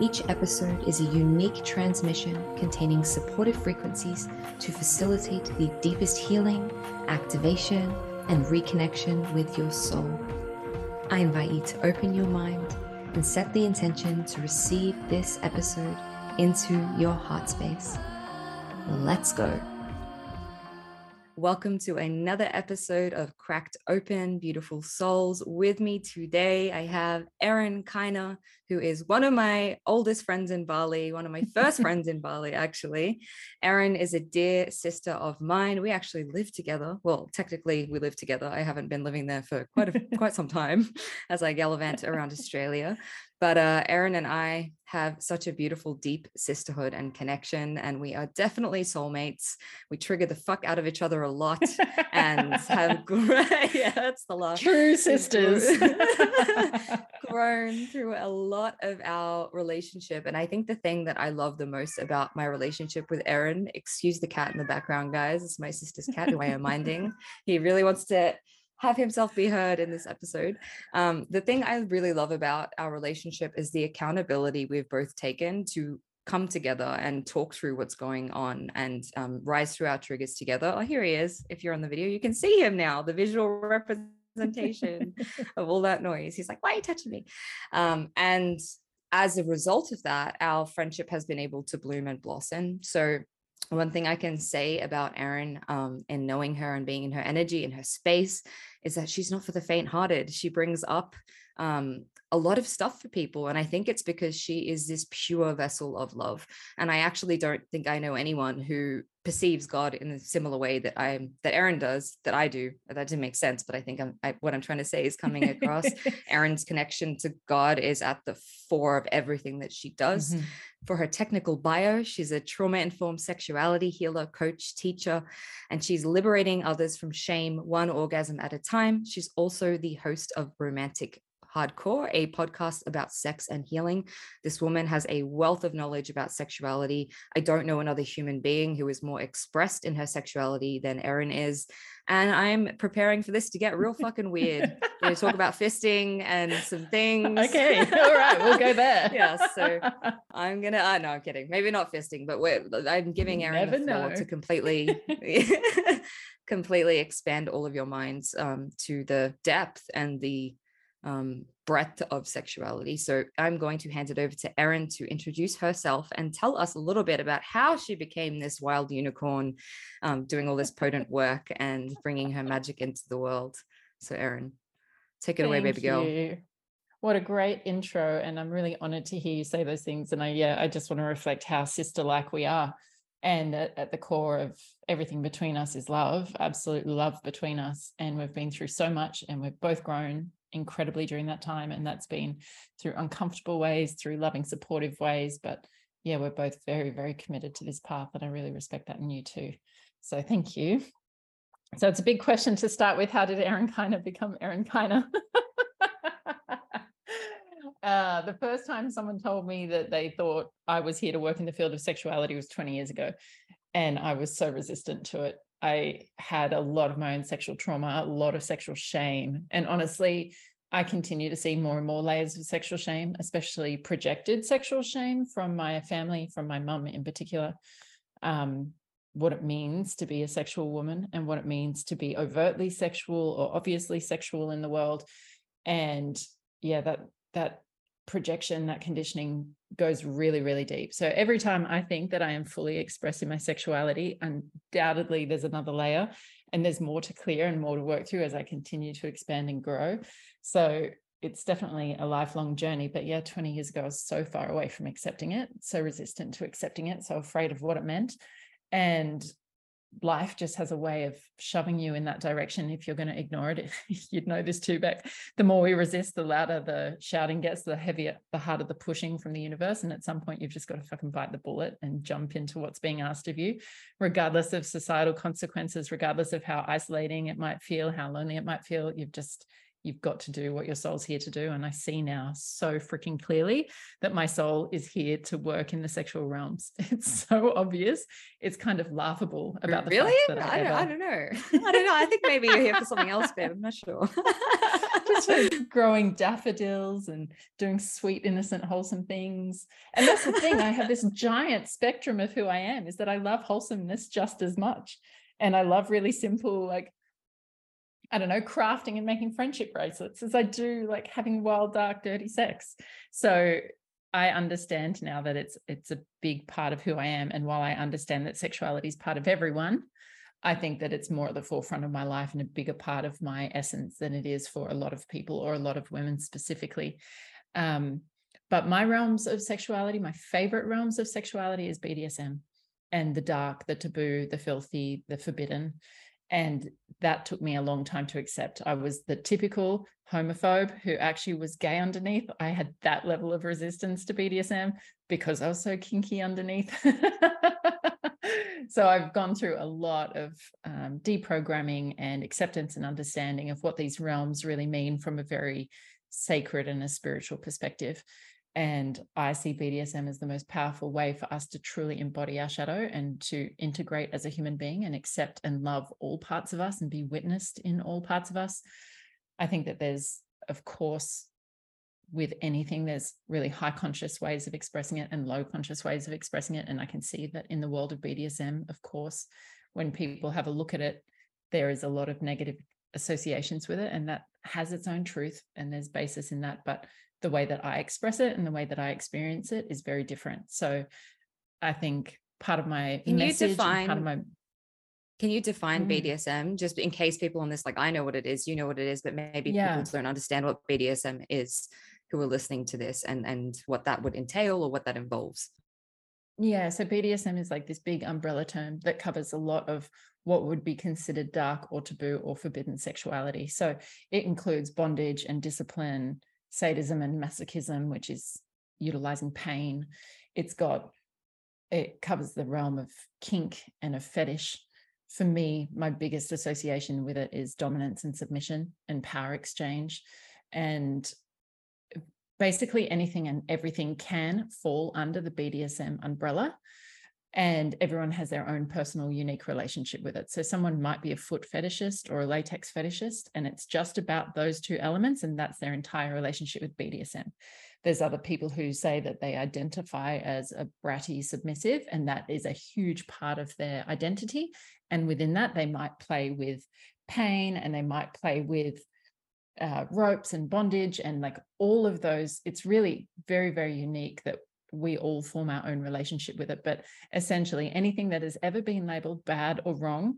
each episode is a unique transmission containing supportive frequencies to facilitate the deepest healing, activation, and reconnection with your soul. I invite you to open your mind and set the intention to receive this episode into your heart space. Let's go. Welcome to another episode of Cracked Open Beautiful Souls. With me today, I have Erin Kyna, who is one of my oldest friends in Bali, one of my first friends in Bali, actually. Erin is a dear sister of mine. We actually live together. Well, technically, we live together. I haven't been living there for quite a, quite some time as I gallivant around Australia. But uh, Erin and I have such a beautiful, deep sisterhood and connection, and we are definitely soulmates. We trigger the fuck out of each other a lot, and have great, yeah, that's the last true sisters. grown through a lot of our relationship, and I think the thing that I love the most about my relationship with Erin, excuse the cat in the background, guys, it's my sister's cat who I am minding. He really wants to have himself be heard in this episode. Um, the thing I really love about our relationship is the accountability we've both taken to come together and talk through what's going on and um, rise through our triggers together. Oh, here he is. If you're on the video, you can see him now, the visual representation of all that noise. He's like, why are you touching me? Um, and as a result of that, our friendship has been able to bloom and blossom. So one thing I can say about Erin um, and knowing her and being in her energy and her space is that she's not for the faint hearted. She brings up um, a lot of stuff for people. And I think it's because she is this pure vessel of love. And I actually don't think I know anyone who perceives God in a similar way that I'm that Erin does, that I do. That didn't make sense, but I think I'm, I, what I'm trying to say is coming across. Erin's connection to God is at the fore of everything that she does. Mm-hmm. For her technical bio, she's a trauma informed sexuality healer, coach, teacher, and she's liberating others from shame one orgasm at a time. She's also the host of Romantic Hardcore, a podcast about sex and healing. This woman has a wealth of knowledge about sexuality. I don't know another human being who is more expressed in her sexuality than Erin is. And I'm preparing for this to get real fucking weird. We're going to talk about fisting and some things. Okay. All right. We'll go there. yeah. So I'm going to, uh, no, I'm kidding. Maybe not fisting, but we're, I'm giving Erin the floor know. to completely. completely expand all of your minds um, to the depth and the um, breadth of sexuality. So I'm going to hand it over to Erin to introduce herself and tell us a little bit about how she became this wild unicorn, um, doing all this potent work and bringing her magic into the world. So, Erin, take it Thank away, baby girl. You. What a great intro. And I'm really honored to hear you say those things. And I, yeah, I just want to reflect how sister like we are. And at, at the core of everything between us is love, absolute love between us. And we've been through so much and we've both grown incredibly during that time. And that's been through uncomfortable ways, through loving, supportive ways. But yeah, we're both very, very committed to this path. And I really respect that in you too. So thank you. So it's a big question to start with. How did Erin Kyna become Erin Kyna? uh, the first time someone told me that they thought I was here to work in the field of sexuality was 20 years ago. And I was so resistant to it. I had a lot of my own sexual trauma, a lot of sexual shame. And honestly, I continue to see more and more layers of sexual shame, especially projected sexual shame from my family, from my mum in particular. Um, what it means to be a sexual woman and what it means to be overtly sexual or obviously sexual in the world. And yeah, that that projection, that conditioning goes really, really deep. So every time I think that I am fully expressing my sexuality, undoubtedly there's another layer and there's more to clear and more to work through as I continue to expand and grow. So it's definitely a lifelong journey. But yeah, 20 years ago, I was so far away from accepting it, so resistant to accepting it, so afraid of what it meant. And life just has a way of shoving you in that direction if you're going to ignore it you'd know this too Bec the more we resist the louder the shouting gets the heavier the harder the pushing from the universe and at some point you've just got to fucking bite the bullet and jump into what's being asked of you regardless of societal consequences regardless of how isolating it might feel how lonely it might feel. You've just you've got to do what your soul's here to do. And I see now so freaking clearly that my soul is here to work in the sexual realms. It's so obvious. It's kind of laughable about the really. Fact I, I, don't, I don't know. I don't know. I think maybe you're here for something else, babe. I'm not sure. Just growing daffodils and doing sweet, innocent, wholesome things. And that's the thing. I have this giant spectrum of who I am. Is that I love wholesomeness just as much and I love really simple, like I don't know, crafting and making friendship bracelets as I do like having wild, dark, dirty sex. So I understand now that it's it's a big part of who I am. And while I understand that sexuality is part of everyone, I think that it's more at the forefront of my life and a bigger part of my essence than it is for a lot of people or a lot of women specifically. Um, but my realms of sexuality, my favorite realms of sexuality is BDSM and the dark, the taboo, the filthy, the forbidden. And that took me a long time to accept. I was the typical homophobe who actually was gay underneath. I had that level of resistance to BDSM because I was so kinky underneath. so I've gone through a lot of um, deprogramming and acceptance and understanding of what these realms really mean from a very sacred and a spiritual perspective. And I see BDSM as the most powerful way for us to truly embody our shadow and to integrate as a human being and accept and love all parts of us and be witnessed in all parts of us. I think that there's, of course, with anything, there's really high conscious ways of expressing it and low conscious ways of expressing it. And I can see that in the world of BDSM, of course, when people have a look at it, there is a lot of negative associations with it, and that has its own truth and there's basis in that. But the way that I express it and the way that I experience it is very different. So I think part of my can message, you define, part of my can you define mm. BDSM just in case people on this, like I know what it is, you know what it is, but maybe yeah. people don't understand what BDSM is who are listening to this and and what that would entail or what that involves. Yeah, so BDSM is like this big umbrella term that covers a lot of what would be considered dark or taboo or forbidden sexuality. So it includes bondage and discipline, sadism and masochism, which is utilizing pain. It's got, it covers the realm of kink and of fetish. For me, my biggest association with it is dominance and submission and power exchange. And basically anything and everything can fall under the BDSM umbrella and everyone has their own personal unique relationship with it. So someone might be a foot fetishist or a latex fetishist and it's just about those two elements and that's their entire relationship with bdsm there's other people who say that they identify as a bratty submissive and that is a huge part of their identity. And within that they might play with pain and they might play with uh, ropes and bondage and like all of those. It's really very very unique that we all form our own relationship with it. But essentially, anything that has ever been labeled bad or wrong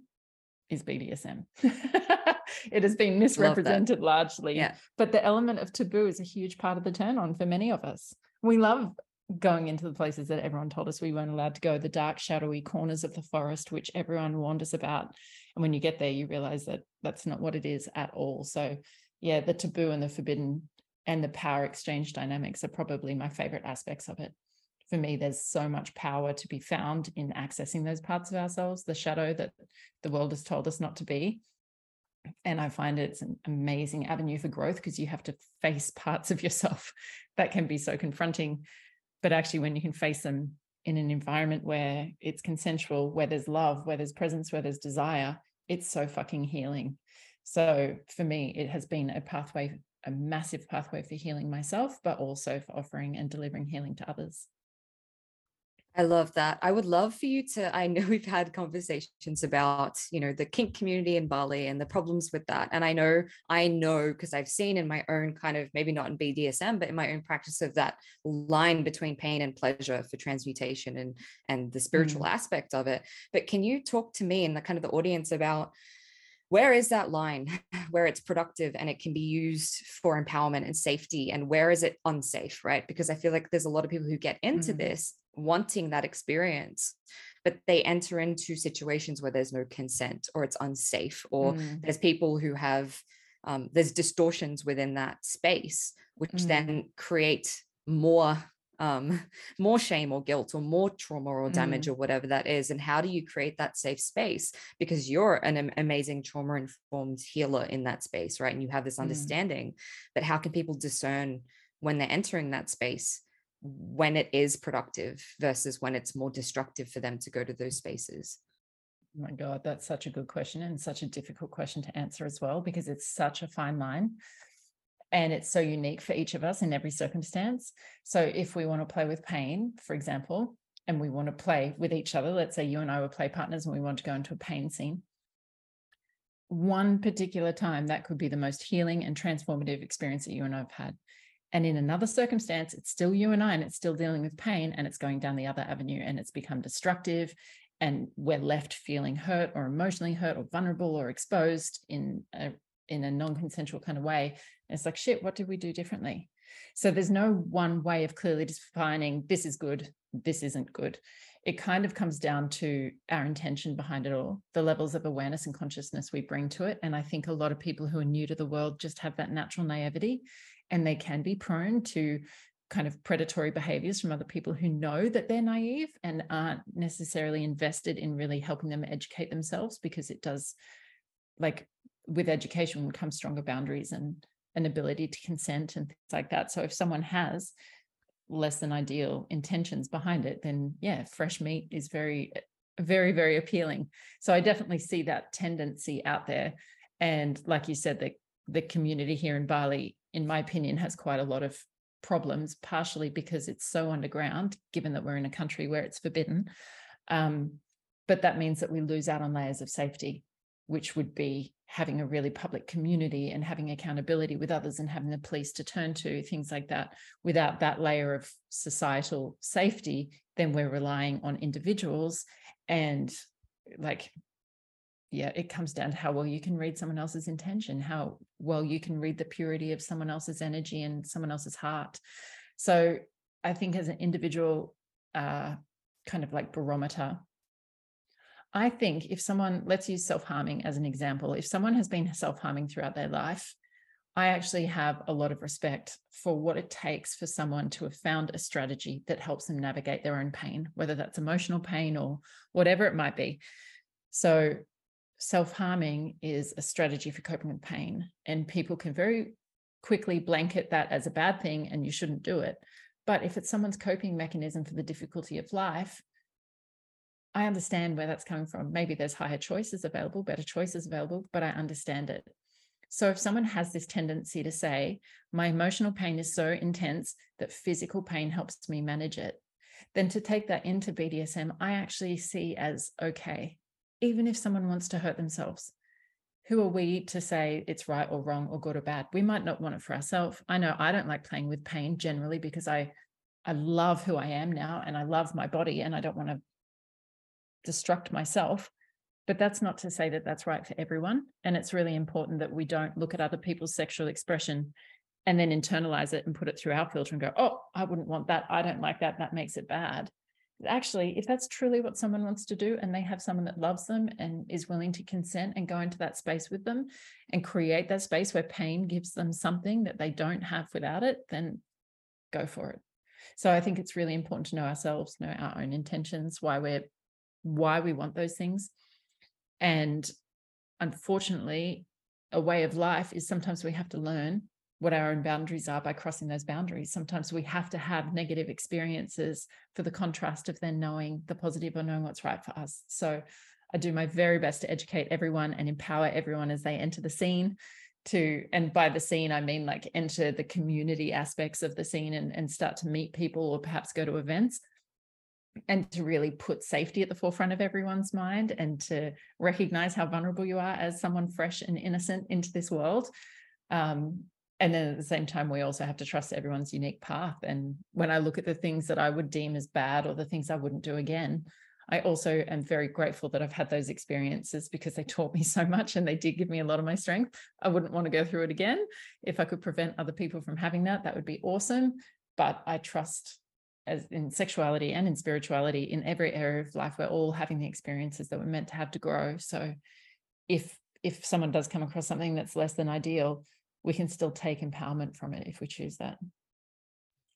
is BDSM. it has been misrepresented largely. Yeah. But the element of taboo is a huge part of the turn on for many of us. We love going into the places that everyone told us we weren't allowed to go, the dark, shadowy corners of the forest, which everyone warned us about. And when you get there, you realize that that's not what it is at all. So, yeah, the taboo and the forbidden and the power exchange dynamics are probably my favorite aspects of it for me, there's so much power to be found in accessing those parts of ourselves, the shadow that the world has told us not to be. And I find it's an amazing avenue for growth because you have to face parts of yourself that can be so confronting. But actually, when you can face them in an environment where it's consensual, where there's love, where there's presence, where there's desire, it's so fucking healing. So for me, it has been a pathway, a massive pathway for healing myself, but also for offering and delivering healing to others. I love that. I would love for you to. I know we've had conversations about, you know, the kink community in Bali and the problems with that. And I know, I know because I've seen in my own kind of maybe not in BDSM, but in my own practice of that line between pain and pleasure for transmutation and and the spiritual mm. aspect of it. But can you talk to me and the kind of the audience about where is that line where it's productive and it can be used for empowerment and safety and where is it unsafe right because i feel like there's a lot of people who get into mm. this wanting that experience but they enter into situations where there's no consent or it's unsafe or mm. there's people who have um, there's distortions within that space which mm. then create more um, more shame or guilt or more trauma or damage mm. or whatever that is and how do you create that safe space because you're an amazing trauma informed healer in that space right and you have this mm. understanding but how can people discern when they're entering that space when it is productive versus when it's more destructive for them to go to those spaces oh my god that's such a good question and such a difficult question to answer as well because it's such a fine line and it's so unique for each of us in every circumstance. So if we want to play with pain, for example, and we want to play with each other, let's say you and I were play partners and we want to go into a pain scene. One particular time that could be the most healing and transformative experience that you and I have had. And in another circumstance, it's still you and I, and it's still dealing with pain, and it's going down the other avenue, and it's become destructive, and we're left feeling hurt or emotionally hurt or vulnerable or exposed in a in a non-consensual kind of way. And it's like shit what did we do differently? So there's no one way of clearly defining this is good this isn't good. It kind of comes down to our intention behind it all the levels of awareness and consciousness we bring to it. And i think a lot of people who are new to the world just have that natural naivety and they can be prone to kind of predatory behaviors from other people who know that they're naive and aren't necessarily invested in really helping them educate themselves because it does like with education comes stronger boundaries and an ability to consent and things like that. So if someone has less than ideal intentions behind it, then yeah, fresh meat is very, very, very appealing. So I definitely see that tendency out there. And like you said, the the community here in Bali, in my opinion, has quite a lot of problems, partially because it's so underground, given that we're in a country where it's forbidden. Um, but that means that we lose out on layers of safety which would be having a really public community and having accountability with others and having the police to turn to, things like that. Without that layer of societal safety, then we're relying on individuals. And like, yeah, it comes down to how well you can read someone else's intention, how well you can read the purity of someone else's energy and someone else's heart. So I think as an individual, uh, kind of like barometer I think if someone, let's use self harming as an example, if someone has been self harming throughout their life, I actually have a lot of respect for what it takes for someone to have found a strategy that helps them navigate their own pain, whether that's emotional pain or whatever it might be. So, self harming is a strategy for coping with pain, and people can very quickly blanket that as a bad thing and you shouldn't do it. But if it's someone's coping mechanism for the difficulty of life, I understand where that's coming from. Maybe there's higher choices available, better choices available, but I understand it. So if someone has this tendency to say, my emotional pain is so intense that physical pain helps me manage it, then to take that into BDSM, I actually see as okay, even if someone wants to hurt themselves. Who are we to say it's right or wrong or good or bad? We might not want it for ourselves. I know I don't like playing with pain generally because I I love who I am now and I love my body and I don't want to destruct myself but that's not to say that that's right for everyone and it's really important that we don't look at other people's sexual expression and then internalize it and put it through our filter and go oh i wouldn't want that i don't like that that makes it bad actually if that's truly what someone wants to do and they have someone that loves them and is willing to consent and go into that space with them and create that space where pain gives them something that they don't have without it then go for it so i think it's really important to know ourselves know our own intentions why we're why we want those things. And unfortunately, a way of life is sometimes we have to learn what our own boundaries are by crossing those boundaries. Sometimes we have to have negative experiences for the contrast of then knowing the positive or knowing what's right for us. So I do my very best to educate everyone and empower everyone as they enter the scene to and by the scene i mean like enter the community aspects of the scene and, and start to meet people or perhaps go to events and to really put safety at the forefront of everyone's mind and to recognize how vulnerable you are as someone fresh and innocent into this world um, and then at the same time we also have to trust everyone's unique path. And when i look at the things that i would deem as bad or the things i wouldn't do again i also am very grateful that i've had those experiences because they taught me so much and they did give me a lot of my strength. I wouldn't want to go through it again. If i could prevent other people from having that that would be awesome. But i trust as in sexuality and in spirituality in every area of life we're all having the experiences that we're meant to have to grow. So if if someone does come across something that's less than ideal we can still take empowerment from it if we choose that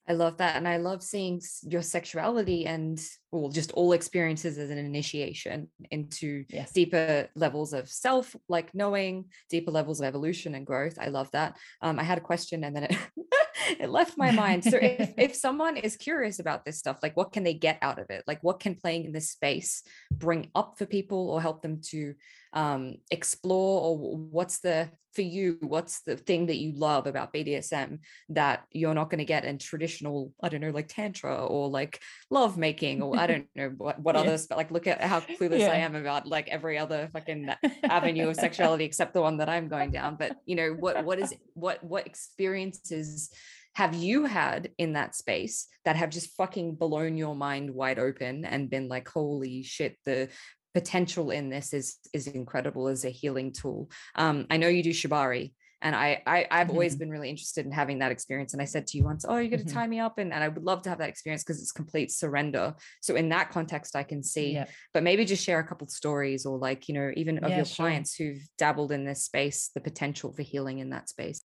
I love that. And I love seeing your sexuality and well, just all experiences as an initiation into yes. deeper levels of self, like knowing deeper levels of evolution and growth. I love that. Um, I had a question and then it it left my mind. So if, if someone is curious about this stuff, like what can they get out of it? Like what can playing in this space bring up for people or help them to um, explore or what's the for you what's the thing that you love about bdsm that you're not going to get in traditional i don't know like tantra or like love making or i don't know what, what yeah. others but like look at how clueless yeah. i am about like every other fucking avenue of sexuality except the one that i'm going down but you know what what is what what experiences have you had in that space that have just fucking blown your mind wide open and been like holy shit the potential in this is is incredible as a healing tool. Um, I know you do shibari, and I, I have mm-hmm. always been really interested in having that experience. And I said to you once, "Oh, you're going to mm-hmm. tie me up," and, and I would love to have that experience because it's complete surrender. So in that context, I can see. Yeah. But maybe just share a couple stories, or like you know, even of yeah, your sure. clients who've dabbled in this space, the potential for healing in that space.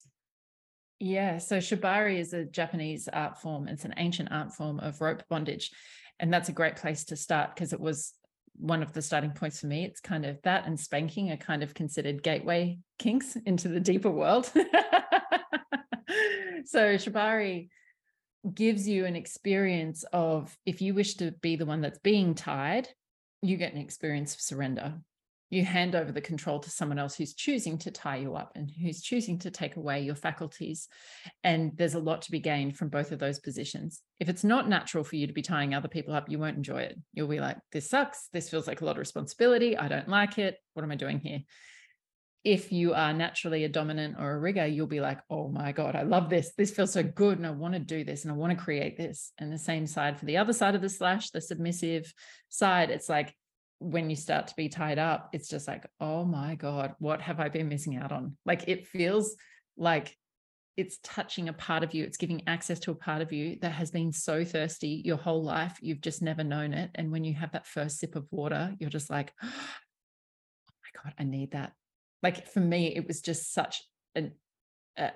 Yeah, so shibari is a Japanese art form. It's an ancient art form of rope bondage. And that's a great place to start because it was one of the starting points for me. It's kind of that and spanking are kind of considered gateway kinks into the deeper world. so Shibari gives you an experience of if you wish to be the one that's being tied, you get an experience of surrender you hand over the control to someone else who's choosing to tie you up and who's choosing to take away your faculties. And there's a lot to be gained from both of those positions. If it's not natural for you to be tying other people up, you won't enjoy it. You'll be like, this sucks. This feels like a lot of responsibility. I don't like it. What am I doing here? If you are naturally a dominant or a rigger, you'll be like, oh my God, I love this. This feels so good. And I want to do this and I want to create this. And the same side for the other side of the slash, the submissive side, it's like, when you start to be tied up, it's just like, oh my God, what have I been missing out on? Like it feels like it's touching a part of you, it's giving access to a part of you that has been so thirsty your whole life. You've just never known it. And when you have that first sip of water, you're just like, oh my God, I need that. Like for me, it was just such a, a,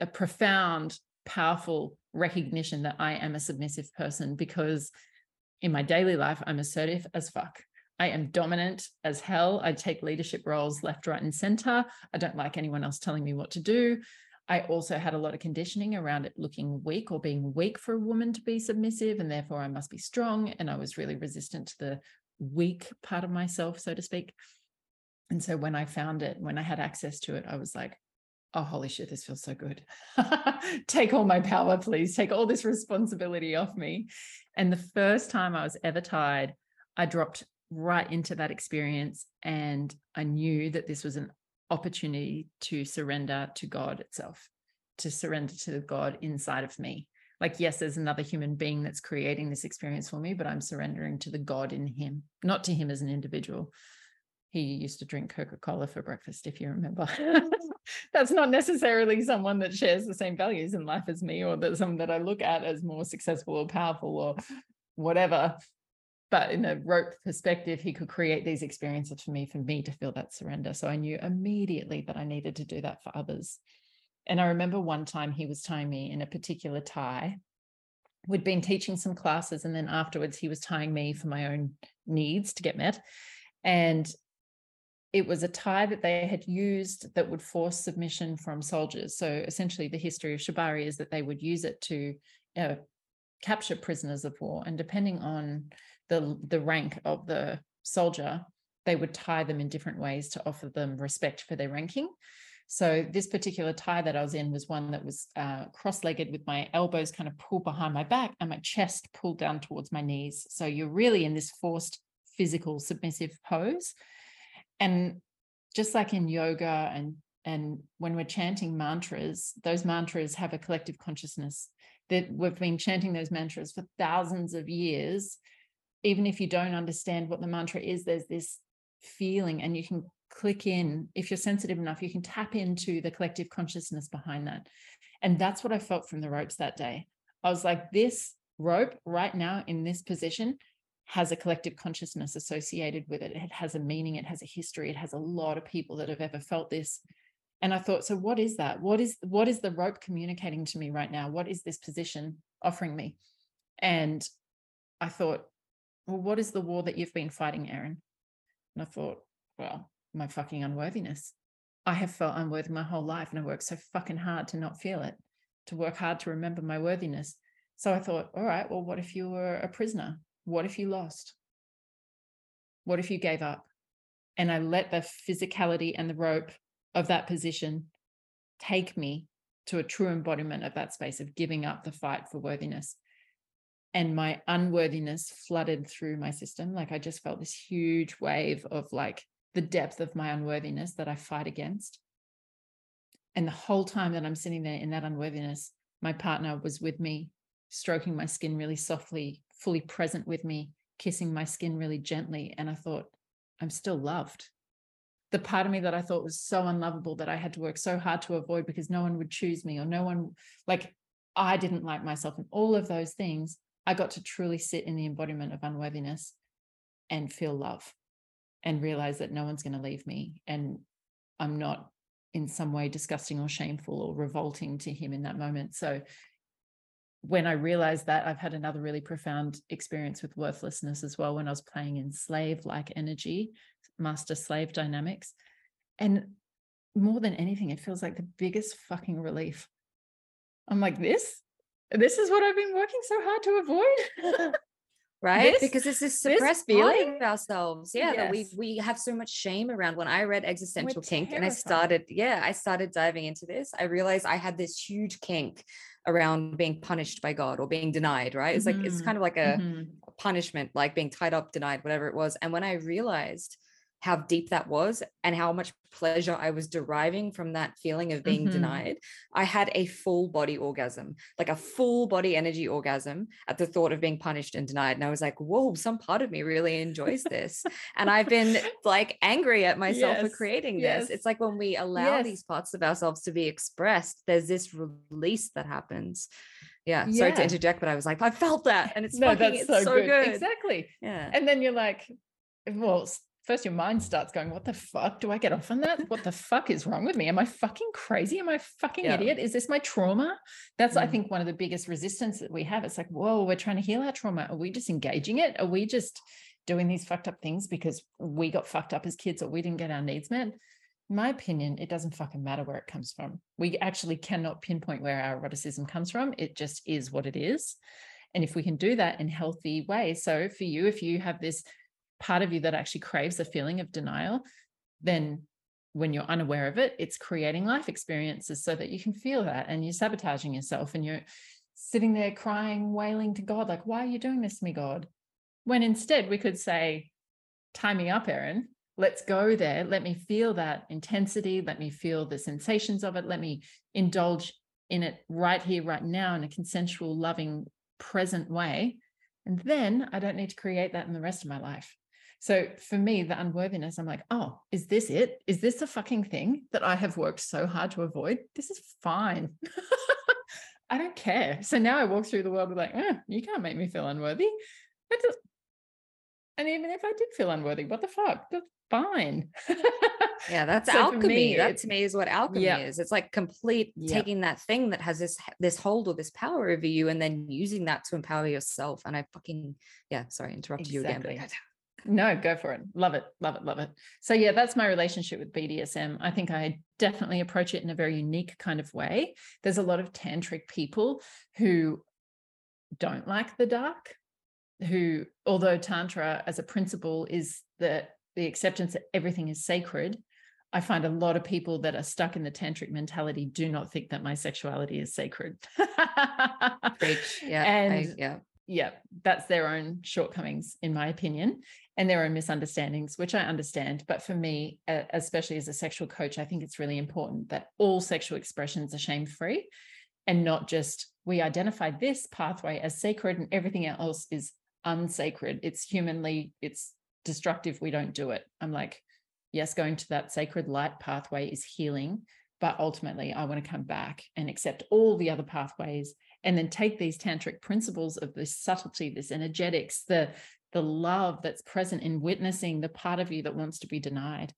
a profound, powerful recognition that I am a submissive person because in my daily life, I'm assertive as fuck. I am dominant as hell. I take leadership roles left, right, and center. I don't like anyone else telling me what to do. I also had a lot of conditioning around it looking weak or being weak for a woman to be submissive, and therefore I must be strong. And I was really resistant to the weak part of myself, so to speak. And so when I found it, when I had access to it, I was like, oh, holy shit, this feels so good. Take all my power, please. Take all this responsibility off me. And the first time I was ever tied, I dropped right into that experience. And I knew that this was an opportunity to surrender to God itself, to surrender to the God inside of me. Like, yes, there's another human being that's creating this experience for me, but I'm surrendering to the God in him, not to him as an individual. He used to drink Coca Cola for breakfast, if you remember. that's not necessarily someone that shares the same values in life as me or that someone that I look at as more successful or powerful or whatever. But in a rope perspective, he could create these experiences for me, for me to feel that surrender. So I knew immediately that I needed to do that for others. And I remember one time he was tying me in a particular tie. We'd been teaching some classes, and then afterwards, he was tying me for my own needs to get met. And it was a tie that they had used that would force submission from soldiers. So essentially, the history of Shibari is that they would use it to uh, capture prisoners of war, and depending on the the rank of the soldier, they would tie them in different ways to offer them respect for their ranking. So this particular tie that I was in was one that was uh, cross-legged with my elbows kind of pulled behind my back and my chest pulled down towards my knees. So you're really in this forced physical submissive pose and just like in yoga and and when we're chanting mantras those mantras have a collective consciousness that we've been chanting those mantras for thousands of years. Even if you don't understand what the mantra is there's this feeling and you can click in. If you're sensitive enough you can tap into the collective consciousness behind that. And that's what i felt from the ropes that day. I was like this rope right now in this position has a collective consciousness associated with it. It has a meaning, it has a history, it has a lot of people that have ever felt this. And I thought, so what is that? What is what is the rope communicating to me right now? What is this position offering me? And I thought, well, what is the war that you've been fighting, Erin? And I thought, well, my fucking unworthiness. I have felt unworthy my whole life and I worked so fucking hard to not feel it, to work hard to remember my worthiness. So I thought, all right, well, what if you were a prisoner? What if you lost? What if you gave up? And I let the physicality and the rope of that position take me to a true embodiment of that space of giving up the fight for worthiness. And my unworthiness flooded through my system. Like I just felt this huge wave of like the depth of my unworthiness that I fight against. And the whole time that I'm sitting there in that unworthiness, my partner was with me, stroking my skin really softly, fully present with me, kissing my skin really gently. And I thought, I'm still loved. The part of me that I thought was so unlovable that I had to work so hard to avoid because no one would choose me or no one, like, I didn't like myself and all of those things. I got to truly sit in the embodiment of unworthiness and feel love and realize that no one's going to leave me and I'm not in some way disgusting or shameful or revolting to him in that moment. So when I realized that, I've had another really profound experience with worthlessness as well when I was playing in slave like energy, master slave dynamics. And more than anything, it feels like the biggest fucking relief. I'm like, this, this is what I've been working so hard to avoid. right? This, because it's this suppressed this part of ourselves. Yeah, yes. that we we have so much shame around. When I read Existential We're Kink terrified. and I started, yeah, I started diving into this, I realized I had this huge kink around being punished by God or being denied, right? It's mm-hmm. like it's mm-hmm. kind of like a, mm-hmm. a punishment, like being tied up, denied, whatever it was. And when I realized how deep that was and how much pleasure I was deriving from that feeling of being mm-hmm. denied, I had a full body orgasm, like a full body energy orgasm at the thought of being punished and denied. And I was like, whoa, some part of me really enjoys this. and I've been like angry at myself yes. for creating yes. this. It's like when we allow yes. these parts of ourselves to be expressed, there's this release that happens. Yeah, yeah. sorry to interject, but I was like, I felt that, and it's no, fucking, that's so, so good. good. Exactly. Yeah, and then you're like, well, first your mind starts going, what the fuck? Do I get off on that? What the fuck is wrong with me? Am I fucking crazy? Am I fucking yeah. idiot? Is this my trauma? That's, mm. I think, one of the biggest resistance that we have. It's like, whoa, we're trying to heal our trauma. Are we just engaging it? Are we just doing these fucked up things because we got fucked up as kids or we didn't get our needs met? In my opinion, it doesn't fucking matter where it comes from. We actually cannot pinpoint where our eroticism comes from. It just is what it is. And if we can do that in healthy ways. So for you, if you have this part of you that actually craves a feeling of denial, then when you're unaware of it, it's creating life experiences so that you can feel that and you're sabotaging yourself and you're sitting there crying, wailing to God, like, why are you doing this to me, God? When instead we could say, tie me up, Erin. Let's go there. Let me feel that intensity. Let me feel the sensations of it. Let me indulge in it right here, right now, in a consensual, loving, present way. And then I don't need to create that in the rest of my life. So for me, the unworthiness, I'm like, oh, is this it? Is this a fucking thing that I have worked so hard to avoid? This is fine. I don't care. So now I walk through the world with like, eh, you can't make me feel unworthy. Just, and even if I did feel unworthy, what the fuck? That's fine. yeah, that's so alchemy. Me, that to me is what alchemy yeah. is. It's like complete yeah. taking that thing that has this this hold or this power over you and then using that to empower yourself. And I fucking yeah, sorry, interrupted exactly. you again. No, go for it. Love it. Love it. Love it. So, yeah, that's my relationship with BDSM. I think I definitely approach it in a very unique kind of way. There's a lot of tantric people who don't like the dark, who, although Tantra as a principle is the, the acceptance that everything is sacred, I find a lot of people that are stuck in the tantric mentality do not think that my sexuality is sacred. Yeah. And I, yeah yeah, that's their own shortcomings, in my opinion, and their own misunderstandings, which I understand. But for me, especially as a sexual coach, I think it's really important that all sexual expressions are shame free and not just we identify this pathway as sacred and everything else is unsacred. It's humanly, it's destructive. We don't do it. I'm like, yes, going to that sacred light pathway is healing, but ultimately I want to come back and accept all the other pathways and then take these tantric principles of this subtlety, this energetics, the the love that's present in witnessing the part of you that wants to be denied.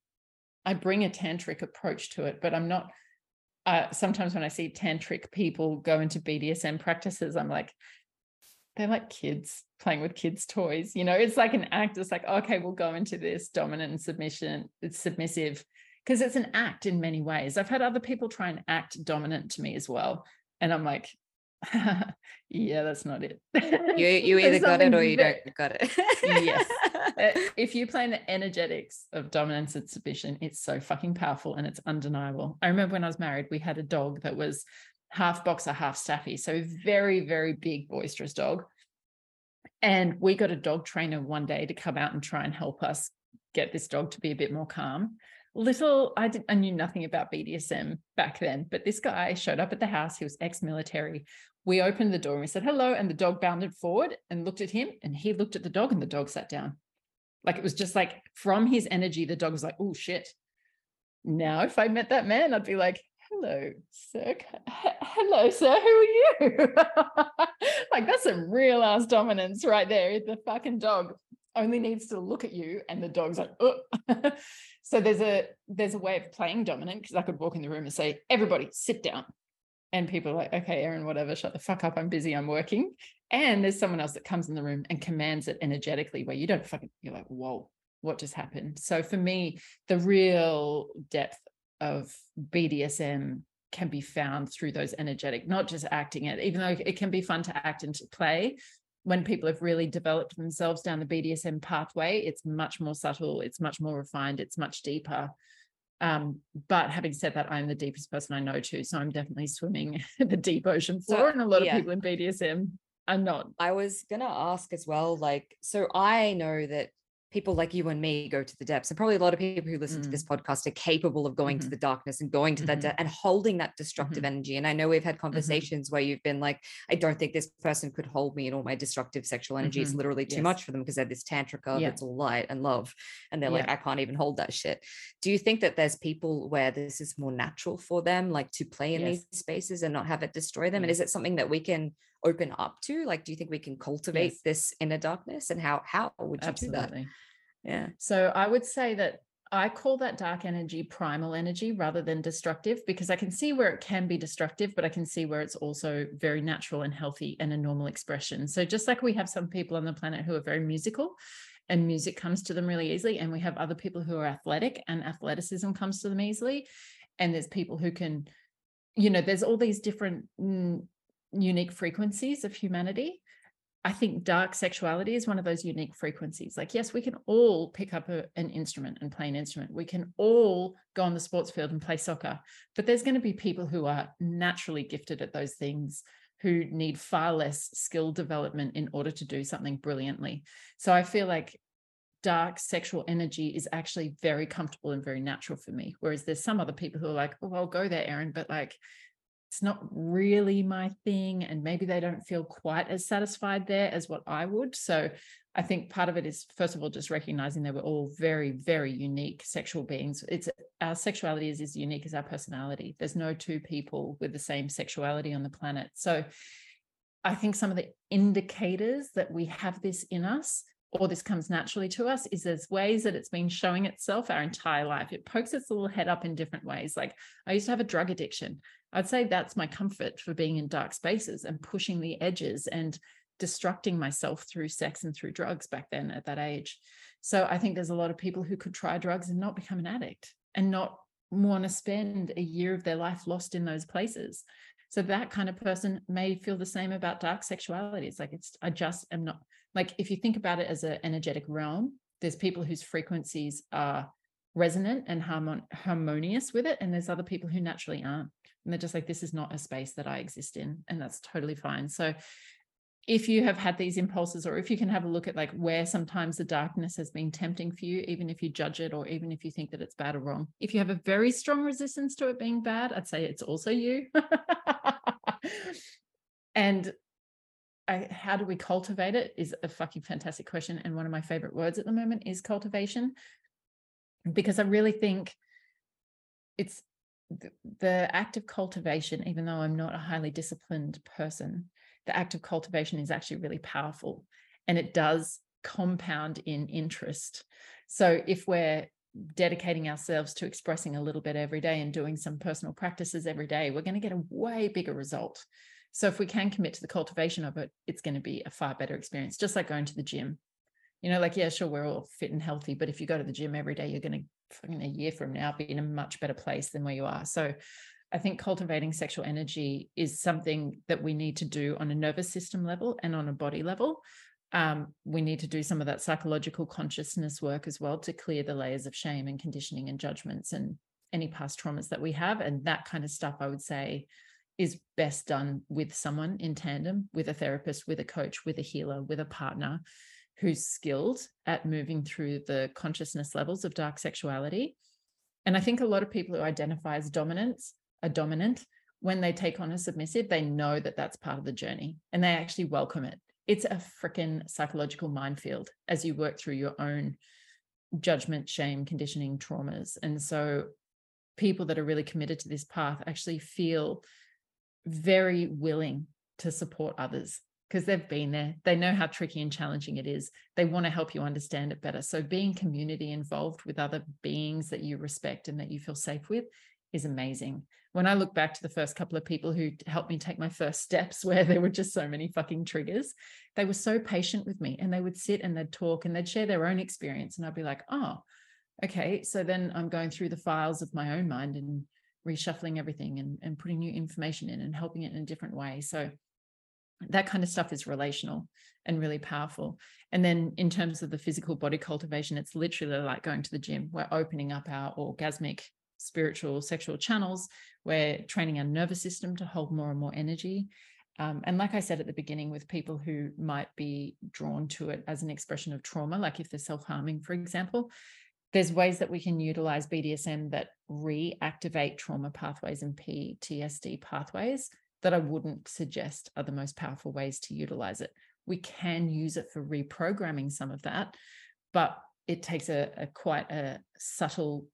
I bring a tantric approach to it, but I'm not. Uh, sometimes when I see tantric people go into BDSM practices, I'm like, they're like kids playing with kids' toys. You know, it's like an act. It's like, okay, we'll go into this dominant and submission, it's submissive, because it's an act in many ways. I've had other people try and act dominant to me as well. And I'm like, yeah, that's not it. You you either got it or you don't got it. yes. Uh, if you play in the energetics of dominance and submission, it's so fucking powerful and it's undeniable. I remember when I was married, we had a dog that was half boxer, half staffy. So very, very big, boisterous dog. And we got a dog trainer one day to come out and try and help us get this dog to be a bit more calm little I did I knew nothing about BDSM back then, but this guy showed up at the house. He was ex-military. We opened the door and we said hello, and the dog bounded forward and looked at him, and he looked at the dog, and the dog sat down. Like it was just like from his energy, the dog was like, "Oh shit." Now, if I met that man, I'd be like, "Hello, sir. Hello, sir. Who are you?" like that's a real ass dominance right there. The fucking dog only needs to look at you, and the dog's like, "Oh." so there's a there's a way of playing dominant because I could walk in the room and say, "Everybody, sit down." and people are like, okay, Erin, whatever, shut the fuck up. I'm busy. I'm working. And there's someone else that comes in the room and commands it energetically where you don't fucking, you're like, whoa, what just happened? So for me, the real depth of BDSM can be found through those energetic, not just acting it, even though it can be fun to act and to play. When people have really developed themselves down the BDSM pathway, it's much more subtle, it's much more refined, it's much deeper. Um, but having said that, I'm the deepest person I know too. So I'm definitely swimming the deep ocean floor. So, and a lot yeah. of people in BDSM are not. I was gonna ask as well, like, so I know that people like you and me go to the depths and probably a lot of people who listen mm. to this mm. podcast are capable of going mm-hmm. to the darkness and going to mm-hmm. that de- and holding that destructive mm-hmm. energy and i know we've had mm-hmm. conversations where you've been like i don't think this person could hold me and all my destructive sexual energy is mm-hmm. literally too yes. much for them because they're this tantrika yeah. that's all light and love and they're yeah. like i can't even hold that shit do you think that there's people where this is more natural for them like to play in yes. these spaces and not have it destroy them and is it something that we can open up to like do you think we can cultivate yes. this inner darkness and how how would you Absolutely. do that yeah. So I would say that I call that dark energy primal energy rather than destructive because I can see where it can be destructive, but I can see where it's also very natural and healthy and a normal expression. So just like we have some people on the planet who are very musical and music comes to them really easily, and we have other people who are athletic and athleticism comes to them easily. And there's people who can, you know, there's all these different mm, unique frequencies of humanity I think dark sexuality is one of those unique frequencies. Like, yes, we can all pick up a, an instrument and play an instrument. We can all go on the sports field and play soccer. But there's going to be people who are naturally gifted at those things who need far less skill development in order to do something brilliantly. So I feel like dark sexual energy is actually very comfortable and very natural for me. Whereas there's some other people who are like, oh, I'll go there, Erin, but like, it's not really my thing and maybe they don't feel quite as satisfied there as what I would so I think part of it is first of all just recognizing that we're all very very unique sexual beings it's our sexuality is as unique as our personality there's no two people with the same sexuality on the planet so I think some of the indicators that we have this in us or this comes naturally to us is there's ways that it's been showing itself our entire life. It pokes its little head up in different ways. Like I used to have a drug addiction. I'd say that's my comfort for being in dark spaces and pushing the edges and destructing myself through sex and through drugs back then at that age. So I think there's a lot of people who could try drugs and not become an addict and not want to spend a year of their life lost in those places. So that kind of person may feel the same about dark sexuality. It's like it's I just am not like if you think about it as an energetic realm, there's people whose frequencies are resonant and harmon- harmonious with it, and there's other people who naturally aren't, and they're just like, this is not a space that I exist in, and that's totally fine. So if you have had these impulses or if you can have a look at like where sometimes the darkness has been tempting for you even if you judge it or even if you think that it's bad or wrong if you have a very strong resistance to it being bad i'd say it's also you and I, how do we cultivate it is a fucking fantastic question. And one of my favorite words at the moment is cultivation, because I really think it's the, act of cultivation, even though I'm not a highly disciplined person, the act of cultivation is actually really powerful and it does compound in interest. So if we're dedicating ourselves to expressing a little bit every day and doing some personal practices every day, we're going to get a way bigger result. So if we can commit to the cultivation of it, it's going to be a far better experience, just like going to the gym. You know, like, yeah, sure, we're all fit and healthy, but if you go to the gym every day, you're going to fucking a year from now be in a much better place than where you are. So I think cultivating sexual energy is something that we need to do on a nervous system level and on a body level. Um, we need to do some of that psychological consciousness work as well to clear the layers of shame and conditioning and judgments and any past traumas that we have. And that kind of stuff, I would say, is best done with someone in tandem, with a therapist, with a coach, with a healer, with a partner who's skilled at moving through the consciousness levels of dark sexuality. And I think a lot of people who identify as dominants are dominant. When they take on a submissive, they know that that's part of the journey and they actually welcome it. It's a freaking psychological minefield as you work through your own judgment, shame, conditioning, traumas. And so people that are really committed to this path actually feel very willing to support others because they've been there. They know how tricky and challenging it is. They want to help you understand it better. So, being community involved with other beings that you respect and that you feel safe with is amazing. When I look back to the first couple of people who helped me take my first steps, where there were just so many fucking triggers, they were so patient with me and they would sit and they'd talk and they'd share their own experience. And I'd be like, oh, okay. So then I'm going through the files of my own mind and reshuffling everything and, and putting new information in and helping it in a different way. So that kind of stuff is relational and really powerful. And then in terms of the physical body cultivation, it's literally like going to the gym. We're opening up our orgasmic, spiritual, sexual channels. We're training our nervous system to hold more and more energy. Um, and like I said at the beginning, with people who might be drawn to it as an expression of trauma, like if they're self harming, for example, there's ways that we can utilize BDSM that reactivate trauma pathways and PTSD pathways that I wouldn't suggest are the most powerful ways to utilize it. We can use it for reprogramming some of that, but it takes a, a quite a subtle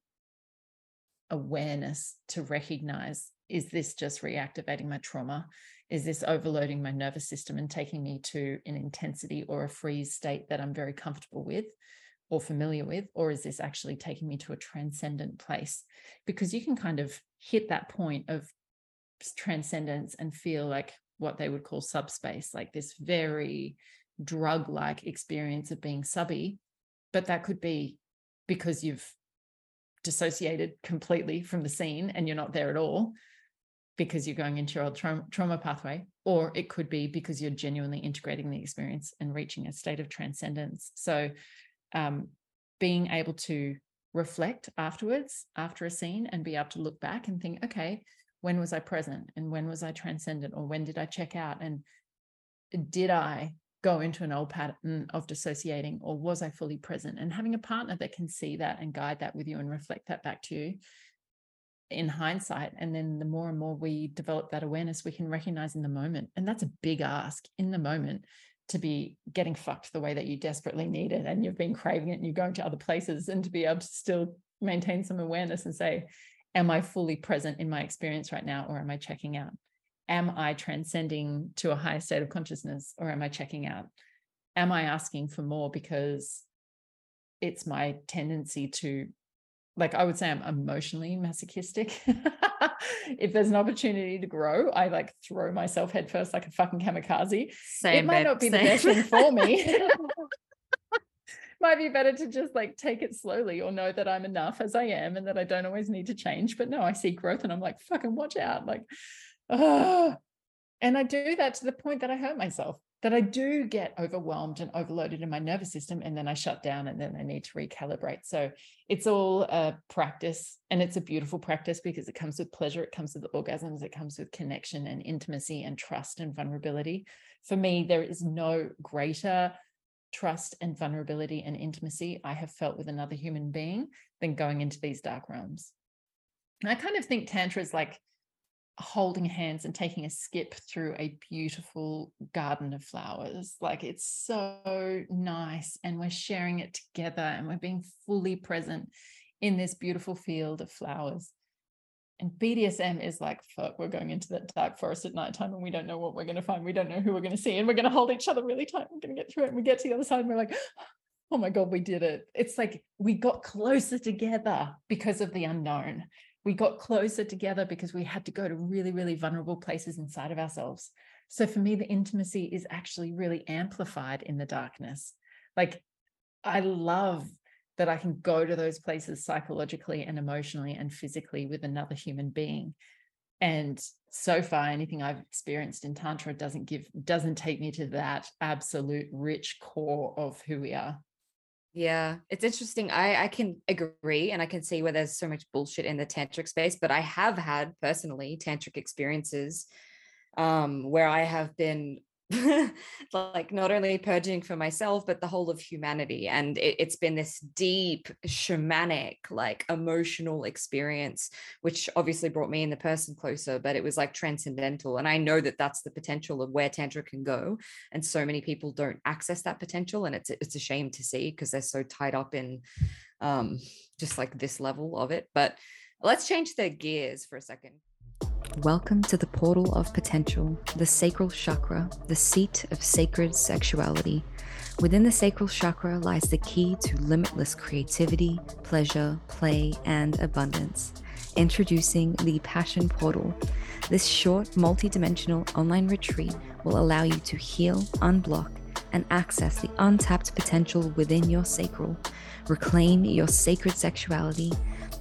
awareness to recognize is this just reactivating my trauma? Is this overloading my nervous system and taking me to an intensity or a freeze state that I'm very comfortable with? or familiar with, or is this actually taking me to a transcendent place? Because you can kind of hit that point of transcendence and feel like what they would call subspace, like this very drug like experience of being subby. But that could be because you've dissociated completely from the scene and you're not there at all because you're going into your old trauma, trauma pathway, or it could be because you're genuinely integrating the experience and reaching a state of transcendence. So um, being able to reflect afterwards after a scene and be able to look back and think okay when was i present and when was i transcendent or when did i check out? And did i go into an old pattern of dissociating or was i fully present? And having a partner that can see that and guide that with you and reflect that back to you in hindsight and then the more and more we develop that awareness we can recognize in the moment. And that's a big ask in the moment to be getting fucked the way that you desperately need it and you've been craving it and you're going to other places and to be able to still maintain some awareness and say am i fully present in my experience right now or am i checking out am i transcending to a higher state of consciousness or am i checking out am i asking for more because it's my tendency to like i would say i'm emotionally masochistic if there's an opportunity to grow, I like throw myself headfirst like a fucking kamikaze. Same, it might not be same. the best thing for me. might be better to just like take it slowly or know that I'm enough as I am and that I don't always need to change. But no, I see growth and I'm like, fucking watch out. Like, oh. And I do that to the point that I hurt myself that I do get overwhelmed and overloaded in my nervous system, and then I shut down and then I need to recalibrate. So it's all a practice, and it's a beautiful practice because it comes with pleasure, it comes with orgasms, it comes with connection and intimacy and trust and vulnerability. For me, there is no greater trust and vulnerability and intimacy I have felt with another human being than going into these dark realms. And I kind of think Tantra is like holding hands and taking a skip through a beautiful garden of flowers. Like it's so nice. And we're sharing it together and we're being fully present in this beautiful field of flowers. And BDSM is like, fuck, we're going into that dark forest at nighttime and we don't know what we're going to find. We don't know who we're going to see. And we're going to hold each other really tight. We're going to get through it. And we get to the other side and we're like, oh my God, we did it. It's like we got closer together because of the unknown. We got closer together because we had to go to really, really vulnerable places inside of ourselves. So for me, the intimacy is actually really amplified in the darkness. Like I love that I can go to those places psychologically and emotionally and physically with another human being. And so far, anything I've experienced in Tantra doesn't give, doesn't take me to that absolute rich core of who we are. Yeah, it's interesting. I I can agree and I can see where there's so much bullshit in the tantric space, but I have had personally tantric experiences um where I have been like not only purging for myself but the whole of humanity. And it, has been this deep shamanic like emotional experience which obviously brought me and the person closer but it was like transcendental. And i know that that's the potential of where tantra can go. And so many people don't access that potential and it's it's a shame to see because they're so tied up in um just like this level of it. But let's change the gears for a second Welcome to the portal of potential, the sacral chakra, the seat of sacred sexuality. Within the sacral chakra lies the key to limitless creativity, pleasure, play, and abundance. Introducing the Passion Portal. This short, multi dimensional online retreat will allow you to heal, unblock, and access the untapped potential within your sacral, reclaim your sacred sexuality,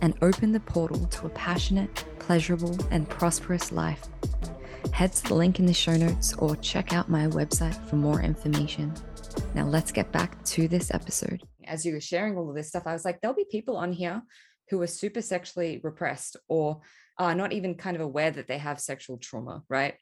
and open the portal to a passionate, pleasurable, and prosperous life. Head to the link in the show notes or check out my website for more information. Now, let's get back to this episode. As you were sharing all of this stuff, I was like, there'll be people on here who are super sexually repressed or are not even kind of aware that they have sexual trauma, right?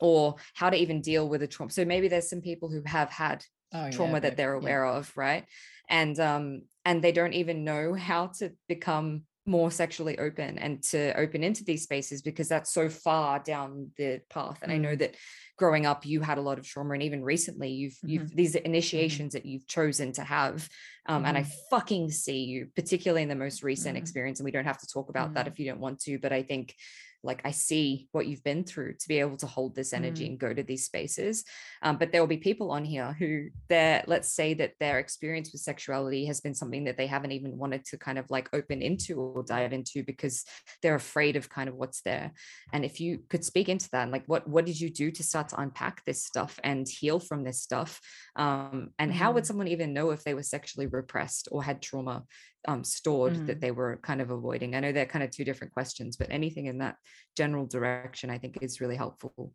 Or how to even deal with a trauma. So maybe there's some people who have had oh, trauma yeah, that they're aware yeah. of, right? And um, and they don't even know how to become more sexually open and to open into these spaces because that's so far down the path and mm. i know mm. that growing up you had a lot of trauma and even recently you've mm-hmm. you've these mm-hmm. initiations mm-hmm. that you've chosen to have um, mm-hmm. and i mm-hmm. fucking see you particularly in the most recent mm-hmm. experience and we don't have to talk about that if you don't want to but i think like i see what you've been through to be able to hold this energy mm. and go to these spaces um, but there will be people on here who their let's say that their experience with sexuality has been something that they haven't even wanted to kind of like open into or dive into because they're afraid of kind of what's there and if you could speak into that like what what did you do to start to unpack this stuff and heal from this stuff um, and mm. how would mm. someone even know if they were sexually repressed or had trauma um, stored mm. that they were kind of avoiding? I know they're kind of two different questions, but anything in that general direction, I think is really helpful.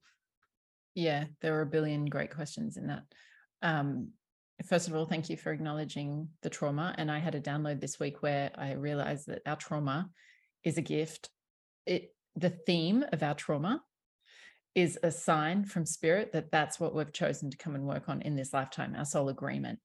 Yeah, there were a billion great questions in that. Um, first of all, thank you for acknowledging the trauma. And I had a download this week where I realized that our trauma is a gift. It the theme of our trauma is a sign from spirit that that's what we've chosen to come and work on in this lifetime, our soul agreement.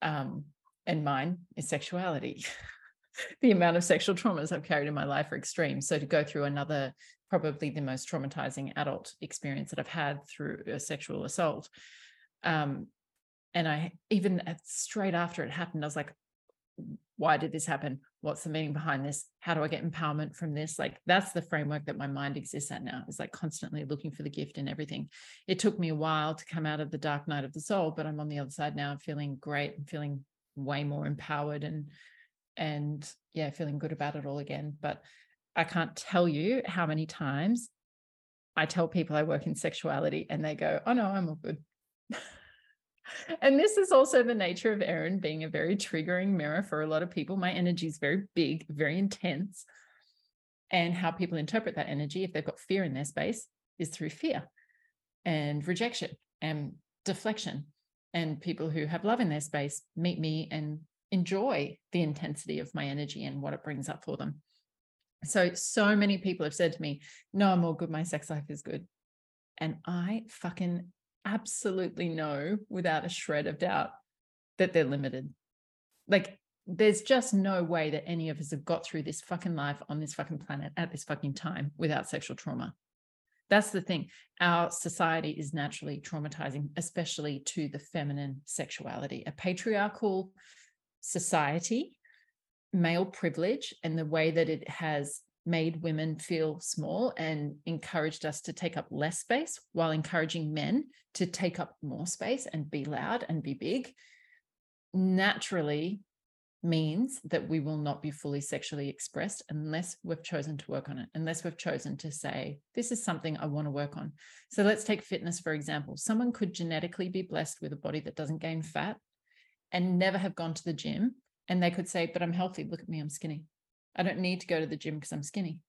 Um, and mine is sexuality. the amount of sexual traumas I've carried in my life are extreme. So to go through another, probably the most traumatizing adult experience that I've had through a sexual assault. Um, and I even straight after it happened, I was like, why did this happen? What's the meaning behind this? How do I get empowerment from this? Like that's the framework that my mind exists at now. Is like constantly looking for the gift and everything. It took me a while to come out of the dark night of the soul, but I'm on the other side now, feeling great and feeling way more empowered and and yeah feeling good about it all again. But i can't tell you how many times i tell people i work in sexuality and they go oh no i'm all good. And this is also the nature of erin being a very triggering mirror for a lot of people. My energy is very big very intense. And how people interpret that energy if they've got fear in their space is through fear and rejection and deflection and people who have love in their space meet me and enjoy the intensity of my energy and what it brings up for them. So, so many people have said to me, No, I'm all good. My sex life is good. And I fucking absolutely know without a shred of doubt that they're limited. Like, there's just no way that any of us have got through this fucking life on this fucking planet at this fucking time without sexual trauma. That's the thing. Our society is naturally traumatizing, especially to the feminine sexuality. A patriarchal society, male privilege, and the way that it has made women feel small and encouraged us to take up less space while encouraging men to take up more space and be loud and be big naturally means that we will not be fully sexually expressed unless we've chosen to work on it, unless we've chosen to say, this is something I want to work on. So let's take fitness, for example. Someone could genetically be blessed with a body that doesn't gain fat and never have gone to the gym. And they could say, but I'm healthy. Look at me, I'm skinny. I don't need to go to the gym because I'm skinny.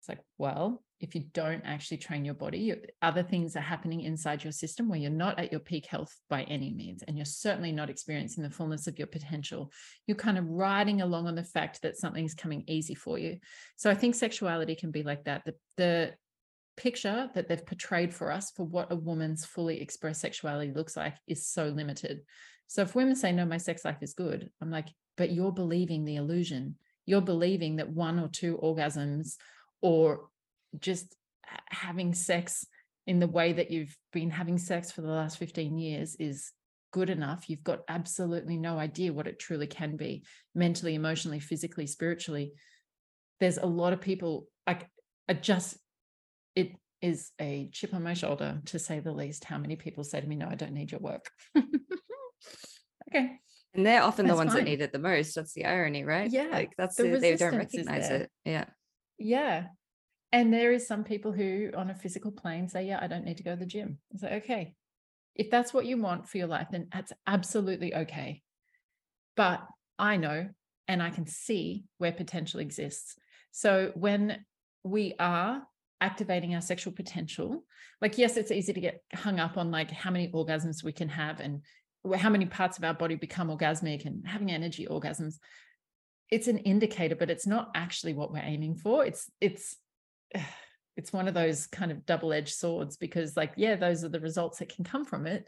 It's like, well, if you don't actually train your body, other things are happening inside your system where you're not at your peak health by any means, and you're certainly not experiencing the fullness of your potential. You're kind of riding along on the fact that something's coming easy for you. So I think sexuality can be like that. The, the picture that they've portrayed for us for what a woman's fully expressed sexuality looks like is so limited. So if women say, no, my sex life is good, I'm like, but you're believing the illusion. You're believing that one or two orgasms or just having sex in the way that you've been having sex for the last 15 years is good enough. You've got absolutely no idea what it truly can be mentally emotionally physically spiritually. There's a lot of people like I just it is a chip on my shoulder to say the least how many people say to me no I don't need your work. Okay and they're often that's the ones fine. that need it the most that's the irony right? Yeah like that's the, they don't recognize it yeah yeah. And there is some people who on a physical plane say, yeah, I don't need to go to the gym. It's like, okay, if that's what you want for your life, then that's absolutely okay. But I know and I can see where potential exists. So when we are activating our sexual potential, like, yes, it's easy to get hung up on like how many orgasms we can have and how many parts of our body become orgasmic and having energy orgasms it's an indicator but it's not actually what we're aiming for. It's it's it's one of those kind of double-edged swords because like yeah those are the results that can come from it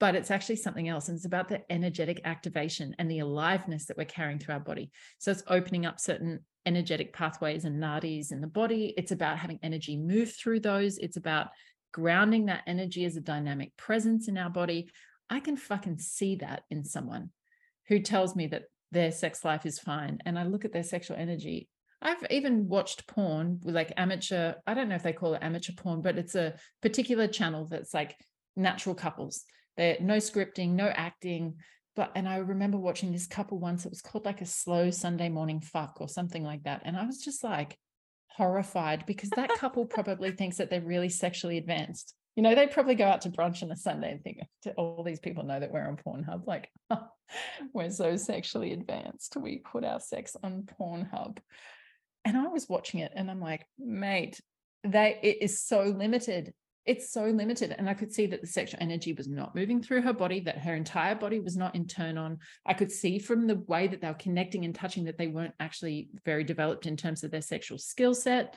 but it's actually something else and it's about the energetic activation and the aliveness that we're carrying through our body. So it's opening up certain energetic pathways and nadis in the body. It's about having energy move through those. It's about grounding that energy as a dynamic presence in our body. I can fucking see that in someone who tells me that their sex life is fine and I look at their sexual energy, I've even watched porn with like amateur, I don't know if they call it amateur porn, but it's a particular channel that's like natural couples. They're no scripting, no acting. But and I remember watching this couple once, it was called like a slow Sunday morning fuck or something like that. And I was just like horrified because that couple probably thinks that they're really sexually advanced you know, they probably go out to brunch on a Sunday and think all these people know that we're on Pornhub. Like, we're so sexually advanced. We put our sex on Pornhub. And I was watching it and I'm like, mate, they it is so limited. It's so limited. And I could see that the sexual energy was not moving through her body, that her entire body was not in turn on. I could see from the way that they were connecting and touching that they weren't actually very developed in terms of their sexual skill set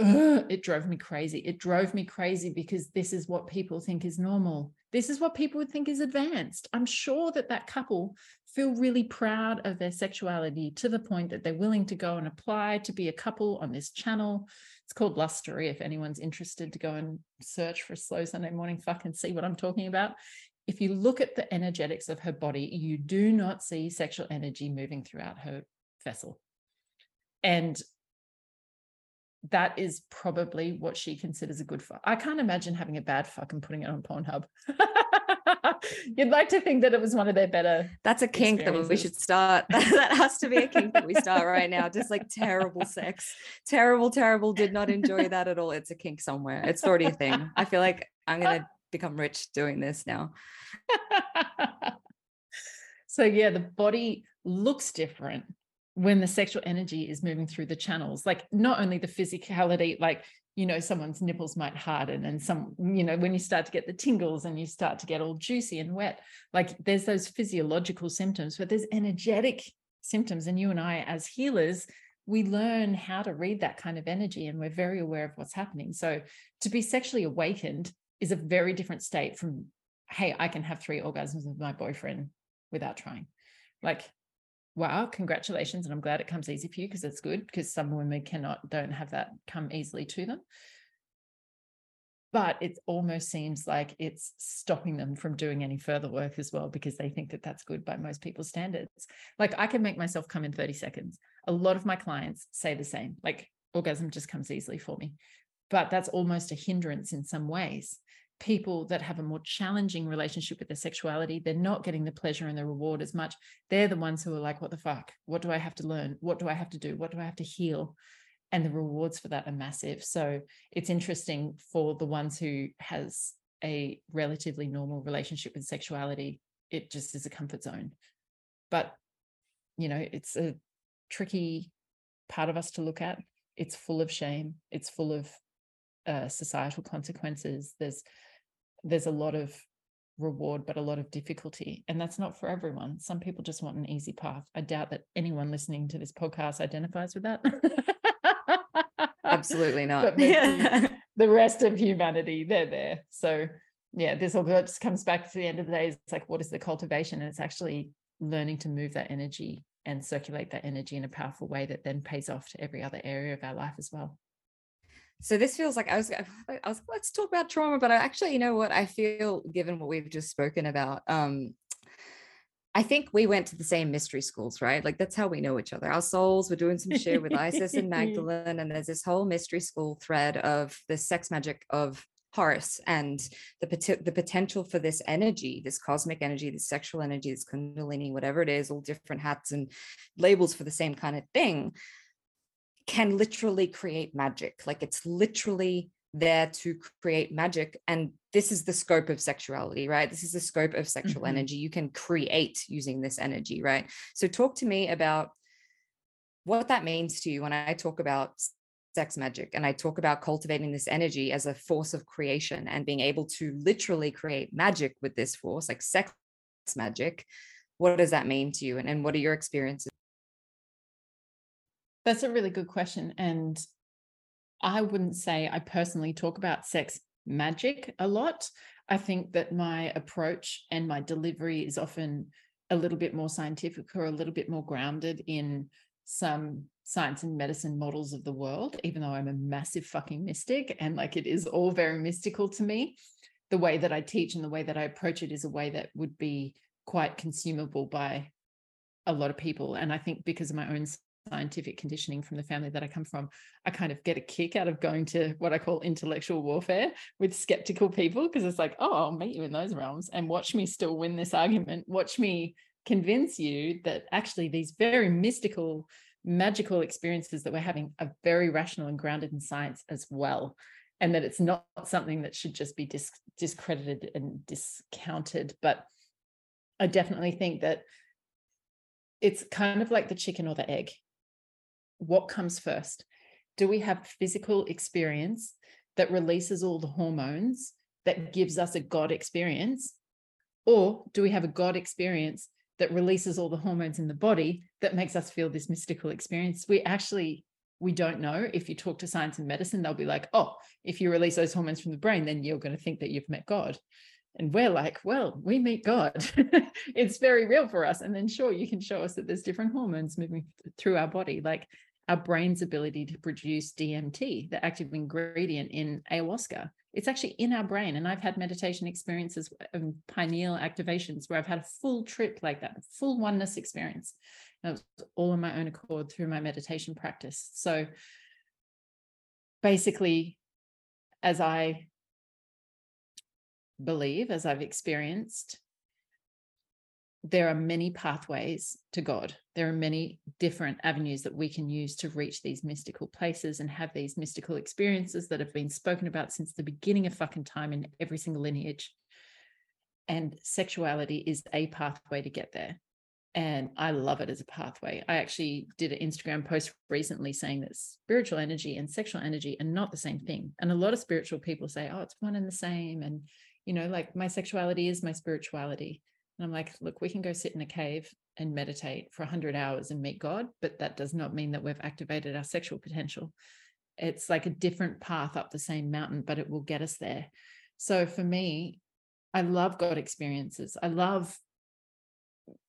it drove me crazy. It drove me crazy because this is what people think is normal. This is what people would think is advanced. I'm sure that that couple feel really proud of their sexuality to the point that they're willing to go and apply to be a couple on this channel. It's called Lustery. If anyone's interested to go and search for Slow Sunday Morning Fuck and see what I'm talking about. If you look at the energetics of her body, you do not see sexual energy moving throughout her vessel. And that is probably what she considers a good fuck. I can't imagine having a bad fuck and putting it on Pornhub. You'd like to think that it was one of their better. That's a kink that we should start. that has to be a kink that we start right now. Just like terrible sex, terrible, terrible. Did not enjoy that at all. It's a kink somewhere. It's already a thing. I feel like I'm gonna become rich doing this now. so yeah, the body looks different when the sexual energy is moving through the channels like not only the physicality like you know someone's nipples might harden and some you know when you start to get the tingles and you start to get all juicy and wet like there's those physiological symptoms but there's energetic symptoms. And you and I as healers we learn how to read that kind of energy and we're very aware of what's happening. So to be sexually awakened is a very different state from hey I can have three orgasms with my boyfriend without trying. Like wow, congratulations. And I'm glad it comes easy for you because it's good because some women cannot, don't have that come easily to them. but it almost seems like it's stopping them from doing any further work as well because they think that that's good by most people's standards like i can make myself come in 30 seconds a lot of my clients say the same like orgasm just comes easily for me but that's almost a hindrance in some ways people that have a more challenging relationship with their sexuality they're not getting the pleasure and the reward as much. They're the ones who are like what the fuck? What do i have to learn? What do i have to do? What do i have to heal? And the rewards for that are massive. So it's interesting for the ones who has a relatively normal relationship with sexuality it just is a comfort zone. But you know it's a tricky part of us to look at. It's full of shame. It's full of uh, societal consequences. There's there's a lot of reward but a lot of difficulty and that's not for everyone some people just want an easy path i doubt that anyone listening to this podcast identifies with that Absolutely not. the, the rest of humanity, they're there. So yeah, this all just comes back to the end of the day. It's like, what is the cultivation? And it's actually learning to move that energy and circulate that energy in a powerful way that then pays off to every other area of our life as well. So this feels like I was, I was let's talk about trauma, but I actually, you know what, I feel given what we've just spoken about, um, I think we went to the same mystery schools, right? Like that's how we know each other. Our souls were doing some shit with Isis and Magdalene, and there's this whole mystery school thread of the sex magic of Horus and the pot- the potential for this energy, this cosmic energy, this sexual energy, this kundalini, whatever it is, all different hats and labels for the same kind of thing, can literally create magic. Like it's literally there to create magic and this is the scope of sexuality right this is the scope of sexual mm-hmm. energy you can create using this energy right so talk to me about what that means to you when i talk about sex magic and i talk about cultivating this energy as a force of creation and being able to literally create magic with this force like sex magic what does that mean to you and, and what are your experiences that's a really good question and I wouldn't say I personally talk about sex magic a lot. I think that my approach and my delivery is often a little bit more scientific or a little bit more grounded in some science and medicine models of the world, even though I'm a massive fucking mystic and like it is all very mystical to me. The way that I teach and the way that I approach it is a way that would be quite consumable by a lot of people. And I think because of my own scientific conditioning from the family that I come from, I kind of get a kick out of going to what I call intellectual warfare with skeptical people because it's like, oh, I'll meet you in those realms and watch me still win this argument. Watch me convince you that actually these very mystical, magical experiences that we're having are very rational and grounded in science as well. And that it's not something that should just be dis- discredited and discounted. But I definitely think that it's kind of like the chicken or the egg what comes first? Do we have physical experience that releases all the hormones that gives us a God experience? Or do we have a God experience that releases all the hormones in the body that makes us feel this mystical experience? We actually we don't know. If you talk to science and medicine, they'll be like, oh, if you release those hormones from the brain, then you're going to think that you've met God. And we're like, well, we meet God. it's very real for us. And then, sure, you can show us that there's different hormones moving through our body. Like our brain's ability to produce DMT, the active ingredient in ayahuasca. It's actually in our brain. And I've had meditation experiences of um, pineal activations where I've had a full trip like that, a full oneness experience. And it was all on my own accord through my meditation practice. So basically, as I believe, as I've experienced, there are many pathways to God. There are many different avenues that we can use to reach these mystical places and have these mystical experiences that have been spoken about since the beginning of fucking time in every single lineage. And sexuality is a pathway to get there. And I love it as a pathway. I actually did an Instagram post recently saying that spiritual energy and sexual energy are not the same thing. And a lot of spiritual people say, oh, it's one and the same. And, you know, like my sexuality is my spirituality and I'm like, look, we can go sit in a cave and meditate for 100 hours and meet God, but that does not mean that we've activated our sexual potential. It's like a different path up the same mountain, but it will get us there. So for me, I love God experiences. I love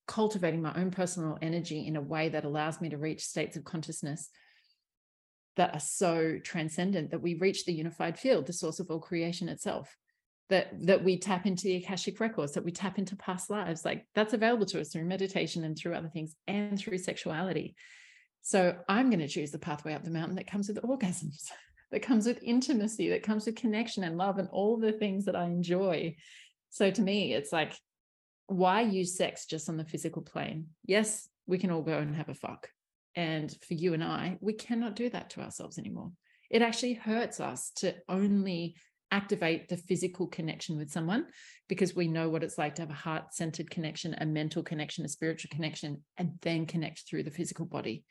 cultivating my own personal energy in a way that allows me to reach states of consciousness that are so transcendent that we reach the unified field, the source of all creation itself. That, that we tap into the Akashic records, that we tap into past lives. Like that's available to us through meditation and through other things and through sexuality. So I'm going to choose the pathway up the mountain that comes with orgasms, that comes with intimacy, that comes with connection and love and all the things that I enjoy. So to me, it's like, why use sex just on the physical plane? Yes, we can all go and have a fuck. And for you and I, we cannot do that to ourselves anymore. It actually hurts us to only activate the physical connection with someone because we know what it's like to have a heart centered connection, a mental connection, a spiritual connection, and then connect through the physical body.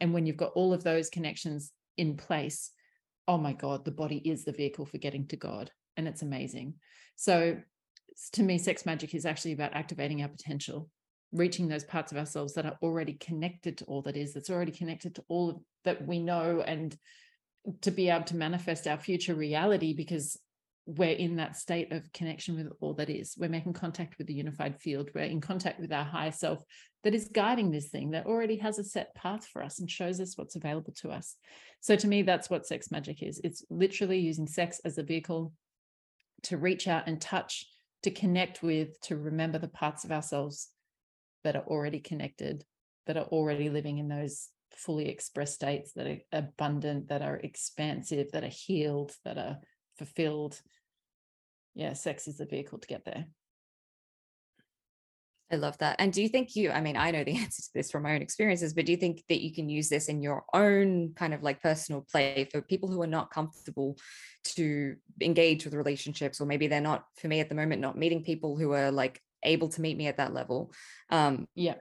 And when you've got all of those connections in place, oh my God, the body is the vehicle for getting to God. And it's amazing. So to me, sex magic is actually about activating our potential reaching those parts of ourselves that are already connected to all that is that's already connected to all that we know and to be able to manifest our future reality because we're in that state of connection with all that is. We're making contact with the unified field. We're in contact with our higher self that is guiding this thing that already has a set path for us and shows us what's available to us. So to me that's what sex magic is. It's literally using sex as a vehicle to reach out and touch to connect with to remember the parts of ourselves that are already connected, that are already living in those fully expressed states that are abundant, that are expansive, that are healed, that are fulfilled. Yeah, sex is the vehicle to get there. I love that. And do you think you, I mean, I know the answer to this from my own experiences, but do you think that you can use this in your own kind of like personal play for people who are not comfortable to engage with relationships, or maybe they're not, for me at the moment, not meeting people who are like able to meet me at that level um yeah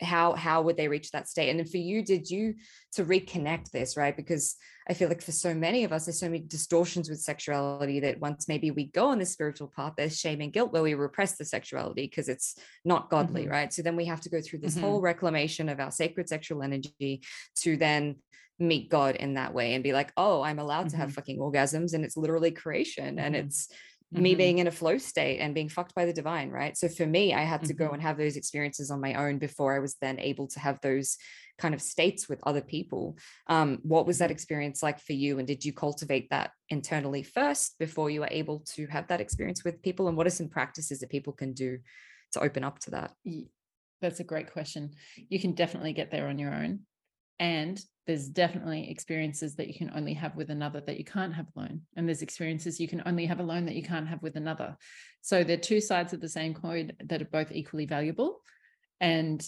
how how would they reach that state and then for you did you to reconnect this right because i feel like for so many of us there's so many distortions with sexuality that once maybe we go on this spiritual path there's shame and guilt where we repress the sexuality because it's not godly mm-hmm. right so then we have to go through this mm-hmm. whole reclamation of our sacred sexual energy to then meet god in that way and be like oh i'm allowed mm-hmm. to have mm-hmm. fucking orgasms and it's literally creation and mm-hmm. it's mm-hmm. me being in a flow state and being fucked by the divine, right? So for me, I had to mm-hmm. go and have those experiences on my own before I was then able to have those kind of states with other people. Um, what was that mm-hmm. experience like for you? And did you cultivate that internally first before you were able to have that experience with people? And what are some practices that people can do to open up to that? That's a great question. You can definitely get there on your own. And there's definitely experiences that you can only have with another that you can't have alone. And there's experiences you can only have alone that you can't have with another. So they're two sides of the same coin that are both equally valuable. And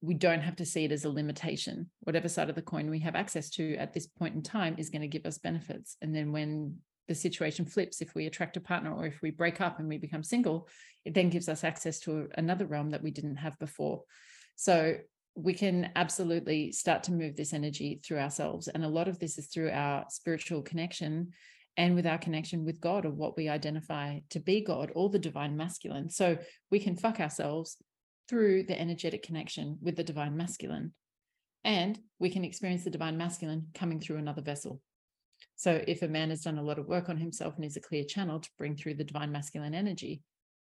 we don't have to see it as a limitation. Whatever side of the coin we have access to at this point in time is going to give us benefits. And then when the situation flips, if we attract a partner or if we break up and we become single, it then gives us access to another realm that we didn't have before. So we can absolutely start to move this energy through ourselves. And a lot of this is through our spiritual connection and with our connection with God or what we identify to be God or the divine masculine. So we can fuck ourselves through the energetic connection with the divine masculine. And we can experience the divine masculine coming through another vessel. So if a man has done a lot of work on himself and is a clear channel to bring through the divine masculine energy,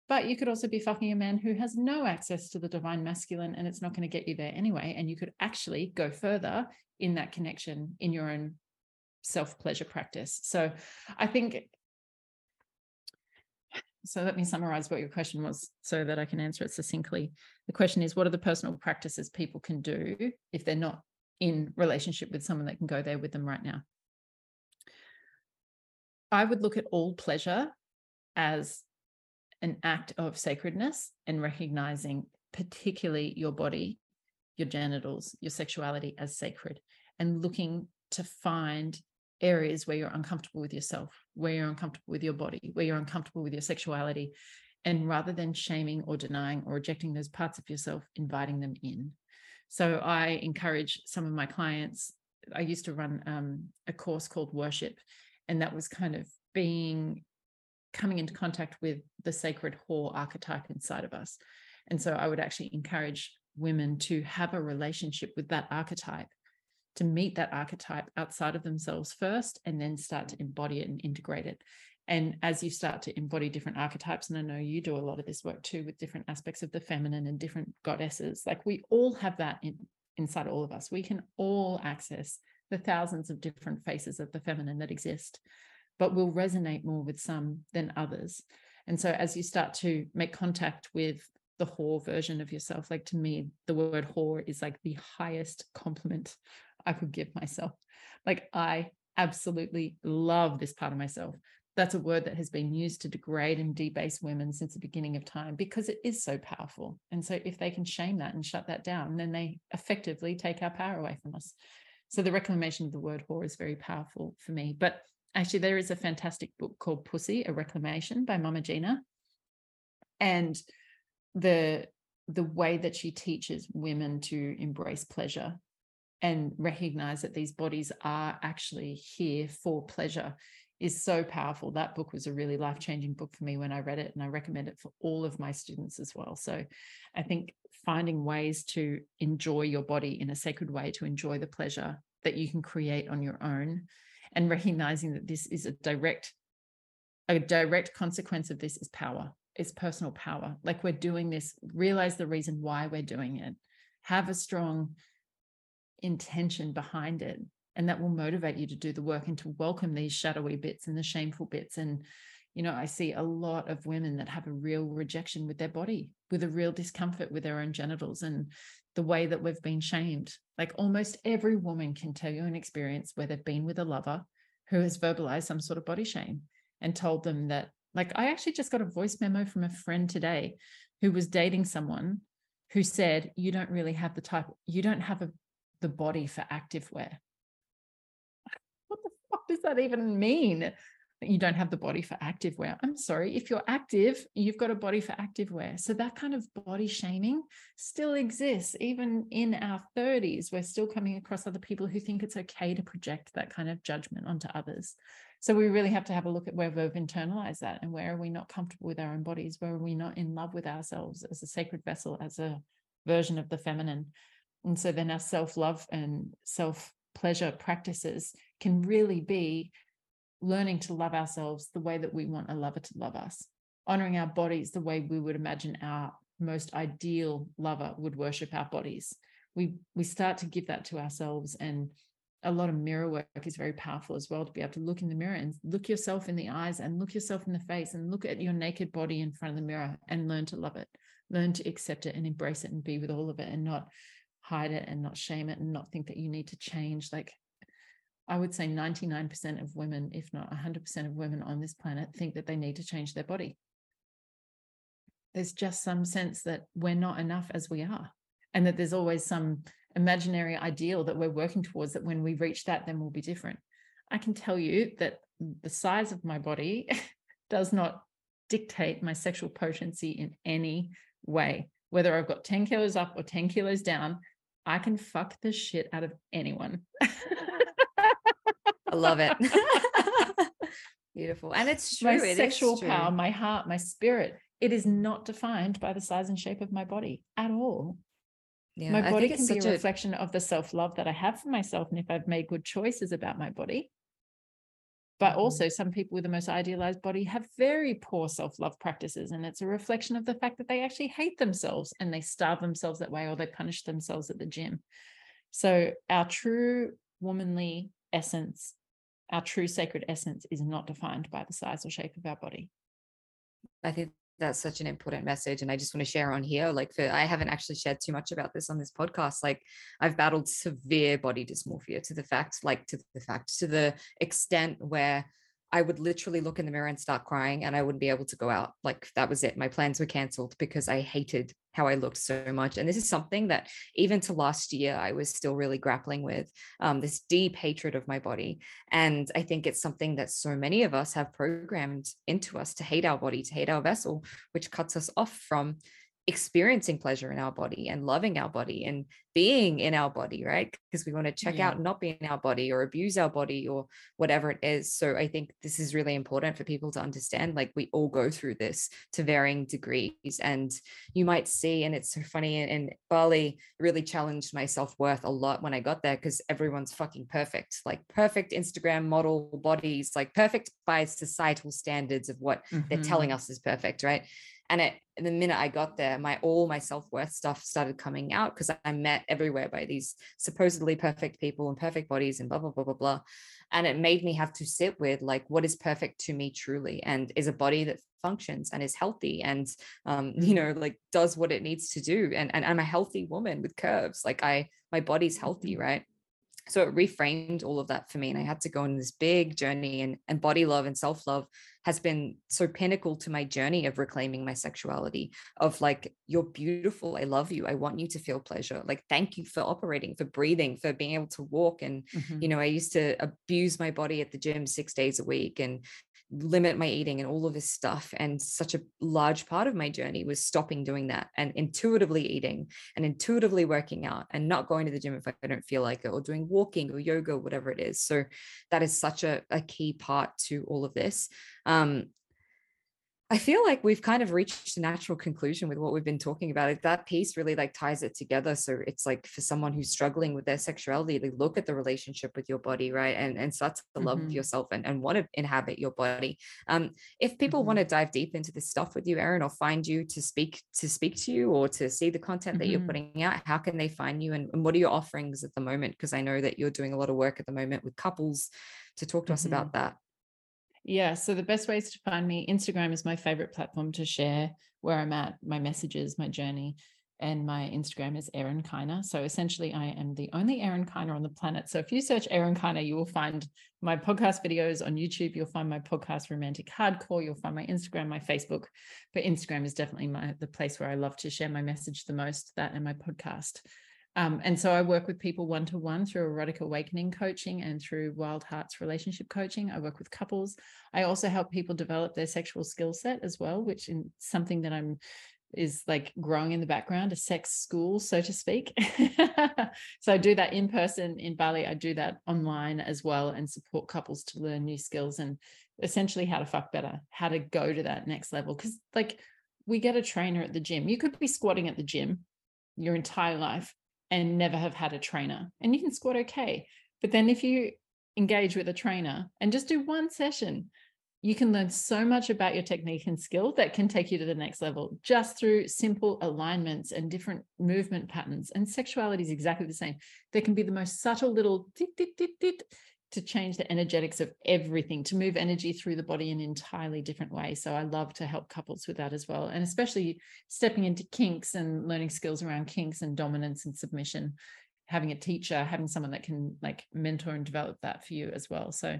but you could also be fucking a man who has no access to the divine masculine and it's not going to get you there anyway. And you could actually go further in that connection in your own self pleasure practice. So I think. So let me summarize what your question was so that I can answer it succinctly. The question is what are the personal practices people can do if they're not in relationship with someone that can go there with them right now? I would look at all pleasure as an act of sacredness and recognizing particularly your body, your genitals, your sexuality as sacred, and looking to find areas where you're uncomfortable with yourself, where you're uncomfortable with your body, where you're uncomfortable with your sexuality. And rather than shaming or denying or rejecting those parts of yourself, inviting them in. So I encourage some of my clients. I used to run um, a course called Worship, and that was kind of being coming into contact with the sacred whore archetype inside of us. And so I would actually encourage women to have a relationship with that archetype, to meet that archetype outside of themselves first, and then start to embody it and integrate it. And as you start to embody different archetypes, and I know you do a lot of this work too with different aspects of the feminine and different goddesses, like we all have that in, inside all of us. We can all access the thousands of different faces of the feminine that exist, but will resonate more with some than others. And so as you start to make contact with the whore version of yourself, like to me, the word whore is like the highest compliment I could give myself. Like I absolutely love this part of myself. That's a word that has been used to degrade and debase women since the beginning of time because it is so powerful. And so, if they can shame that and shut that down, then they effectively take our power away from us. So, the reclamation of the word whore is very powerful for me. But actually, there is a fantastic book called Pussy, A Reclamation by Mama Gena. And the the way that she teaches women to embrace pleasure and recognize that these bodies are actually here for pleasure is so powerful. That book was a really life changing book for me when I read it, and I recommend it for all of my students as well. So I think finding ways to enjoy your body in a sacred way, to enjoy the pleasure that you can create on your own, and recognizing that this is a direct a direct consequence of this is power is personal power. Like we're doing this realize the reason why we're doing it. Have a strong intention behind it and that will motivate you to do the work and to welcome these shadowy bits and the shameful bits and you know i see a lot of women that have a real rejection with their body with a real discomfort with their own genitals and the way that we've been shamed like almost every woman can tell you an experience where they've been with a lover who has verbalized some sort of body shame and told them that like i actually just got a voice memo from a friend today who was dating someone who said you don't really have the type you don't have a the body for active wear. What the fuck does that even mean? You don't have the body for active wear. I'm sorry, if you're active, you've got a body for active wear. So that kind of body shaming still exists. Even in our 30s, we're still coming across other people who think it's okay to project that kind of judgment onto others. So we really have to have a look at where we've internalized that and where are we not comfortable with our own bodies? Where are we not in love with ourselves as a sacred vessel, as a version of the feminine? And so then our self love and self pleasure practices can really be learning to love ourselves the way that we want a lover to love us, honoring our bodies the way we would imagine our most ideal lover would worship our bodies. We we start to give that to ourselves and a lot of mirror work is very powerful as well to be able to look in the mirror and look yourself in the eyes and look yourself in the face and look at your naked body in front of the mirror and learn to love it. Learn to accept it and embrace it and be with all of it and not hide it and not shame it and not think that you need to change. Like i would say 99% of women if not 100% of women on this planet think that they need to change their body. There's just some sense that we're not enough as we are and that there's always some imaginary ideal that we're working towards that when we reach that then we'll be different. I can tell you that the size of my body does not dictate my sexual potency in any way. Whether I've got 10 kilos up or 10 kilos down, I can fuck the shit out of anyone. I love it. Beautiful. And it's true. My it sexual true. power, my heart, my spirit, it is not defined by the size and shape of my body at all. Yeah, my body can be a reflection of the self love that I have for myself. And if I've made good choices about my body, but mm-hmm. also, some people with the most idealized body have very poor self love practices. And it's a reflection of the fact that they actually hate themselves and they starve themselves that way or they punish themselves at the gym. So, our true womanly essence, our true sacred essence is not defined by the size or shape of our body. I think that's such an important message and i just want to share on here like for i haven't actually shared too much about this on this podcast like i've battled severe body dysmorphia to the fact like to the fact to the extent where I would literally look in the mirror and start crying and I wouldn't be able to go out. Like that was it. My plans were canceled because I hated how I looked so much. And this is something that even to last year, I was still really grappling with um, this deep hatred of my body. And I think it's something that so many of us have programmed into us to hate our body, to hate our vessel, which cuts us off from experiencing pleasure in our body and loving our body and being in our body, right? Because we want to check yeah. out not be in our body or abuse our body or whatever it is. So I think this is really important for people to understand. Like we all go through this to varying degrees. And you might see, and it's so funny, and Bali really challenged my self-worth a lot when I got there because everyone's fucking perfect, like perfect Instagram model bodies, like perfect by societal standards of what mm-hmm. they're telling mm-hmm. us is perfect, right? And it the minute I got there, my all my self-worth stuff started coming out because I met everywhere by these supposedly perfect people and perfect bodies and blah blah blah blah blah. And it made me have to sit with like what is perfect to me truly and is a body that functions and is healthy and um, you know, like does what it needs to do. And, and I'm a healthy woman with curves. Like I my body's healthy, mm-hmm. right? So it reframed all of that for me and i had to go on this big journey and, and body love and self-love has been so pinnacle to my journey of reclaiming my sexuality of like you're beautiful i love you i want you to feel pleasure like thank you for operating for breathing for being able to walk and mm-hmm. you know i used to abuse my body at the gym six days a week and limit my eating and all of this stuff. And such a large part of my journey was stopping doing that and intuitively eating and intuitively working out and not going to the gym if I don't feel like it or doing walking or yoga, whatever it is. So that is such a, a key part to all of this. Um, I feel like we've kind of reached a natural conclusion with what we've been talking about. It, that piece really like ties it together. So it's like for someone who's struggling with their sexuality, they look at the relationship with your body, right? And and start to love mm-hmm. yourself and, and want to inhabit your body. Um, if people mm-hmm. want to dive deep into this stuff with you, Erin, or find you to speak to speak to you or to see the content mm-hmm. that you're mm-hmm. putting out, how can they find you and, and what are your offerings at the moment? Because I know that you're doing a lot of work at the moment with couples to talk to us about mm-hmm. that. Yeah. So the best ways to find me, Instagram is my favorite platform to share where I'm at, my messages, my journey. And my Instagram is Erin Kyna. So essentially, I am the only Erin Kyna on the planet. So if you search Erin Kyna, you will find my podcast videos on YouTube. You'll find my podcast Romantic Hardcore. You'll find my Instagram, my Facebook. But Instagram is definitely my the place where I love to share my message the most. That and my podcast. Um, and so I work with people one to one through erotic awakening coaching and through Wild Hearts relationship coaching. I work with couples. I also help people develop their sexual skill set as well, which is something that I'm is like growing in the background, a sex school, so to speak. so I do that in person in Bali. I do that online as well and support couples to learn new skills and essentially how to fuck better, how to go to that next level. Because like we get a trainer at the gym. You could be squatting at the gym your entire life and never have had a trainer and you can squat okay. But then if you engage with a trainer and just do one session you can learn so much about your technique and skill that can take you to the next level just through simple alignments and different movement patterns and sexuality is exactly the same. There can be the most subtle little to change the energetics of everything, to move energy through the body in an entirely different way. So I love to help couples with that as well. And especially stepping into kinks and learning skills around kinks and dominance and submission, having a teacher, having someone that can like mentor and develop that for you as well. So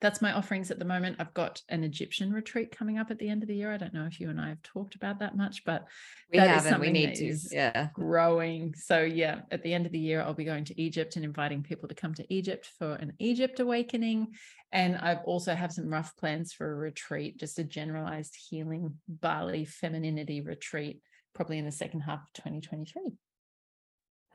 that's my offerings at the moment. I've got an Egyptian retreat coming up at the end of the year. I don't know if you and I have talked about that much, but we haven't. we need to. Yeah, growing. So yeah, at the end of the year, I'll be going to Egypt and inviting people to come to Egypt for an Egypt awakening. And I've also have some rough plans for a retreat, just a generalized healing Bali femininity retreat, probably in the second half of 2023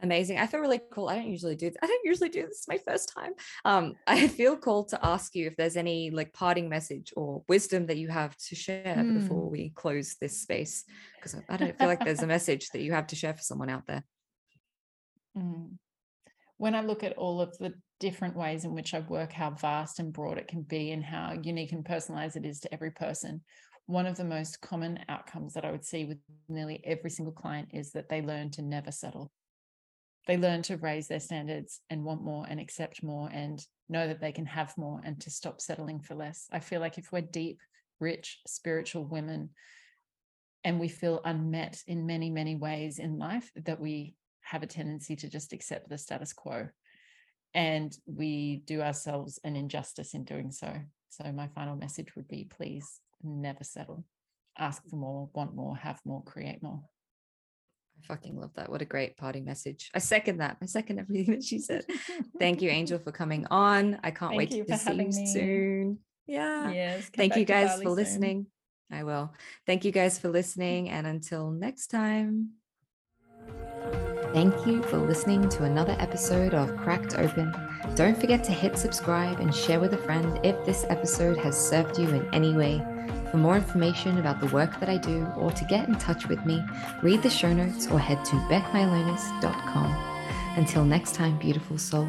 amazing i feel really cool i don't usually do this. i don't usually do this it's my first time um i feel called to ask you if there's any like parting message or wisdom that you have to share mm. before we close this space because I, don't feel like there's a message that you have to share for someone out there mm. when i look at all of the different ways in which i work how vast and broad it can be and how unique and personalized it is to every person one of the most common outcomes that I would see with nearly every single client is that they learn to never settle they learn to raise their standards and want more and accept more and know that they can have more and to stop settling for less. I feel like if we're deep, rich, spiritual women and we feel unmet in many, many ways in life, that we have a tendency to just accept the status quo. And we do ourselves an injustice in doing so. So, my final message would be please never settle. Ask for more, want more, have more, create more. I fucking love that. What a great parting message. I second that. I second everything that she said. Thank you, Angel, for coming on. I can't Thank wait to see you me. soon. Yeah. Yes. Thank you guys for soon. listening. I will. Thank you guys for listening. And until next time. Thank you for listening to another episode of Cracked Open. Don't forget to hit subscribe and share with a friend if this episode has served you in any way. For more information about the work that I do or to get in touch with me, read the show notes or head to becmylonas.com. Until next time, beautiful soul.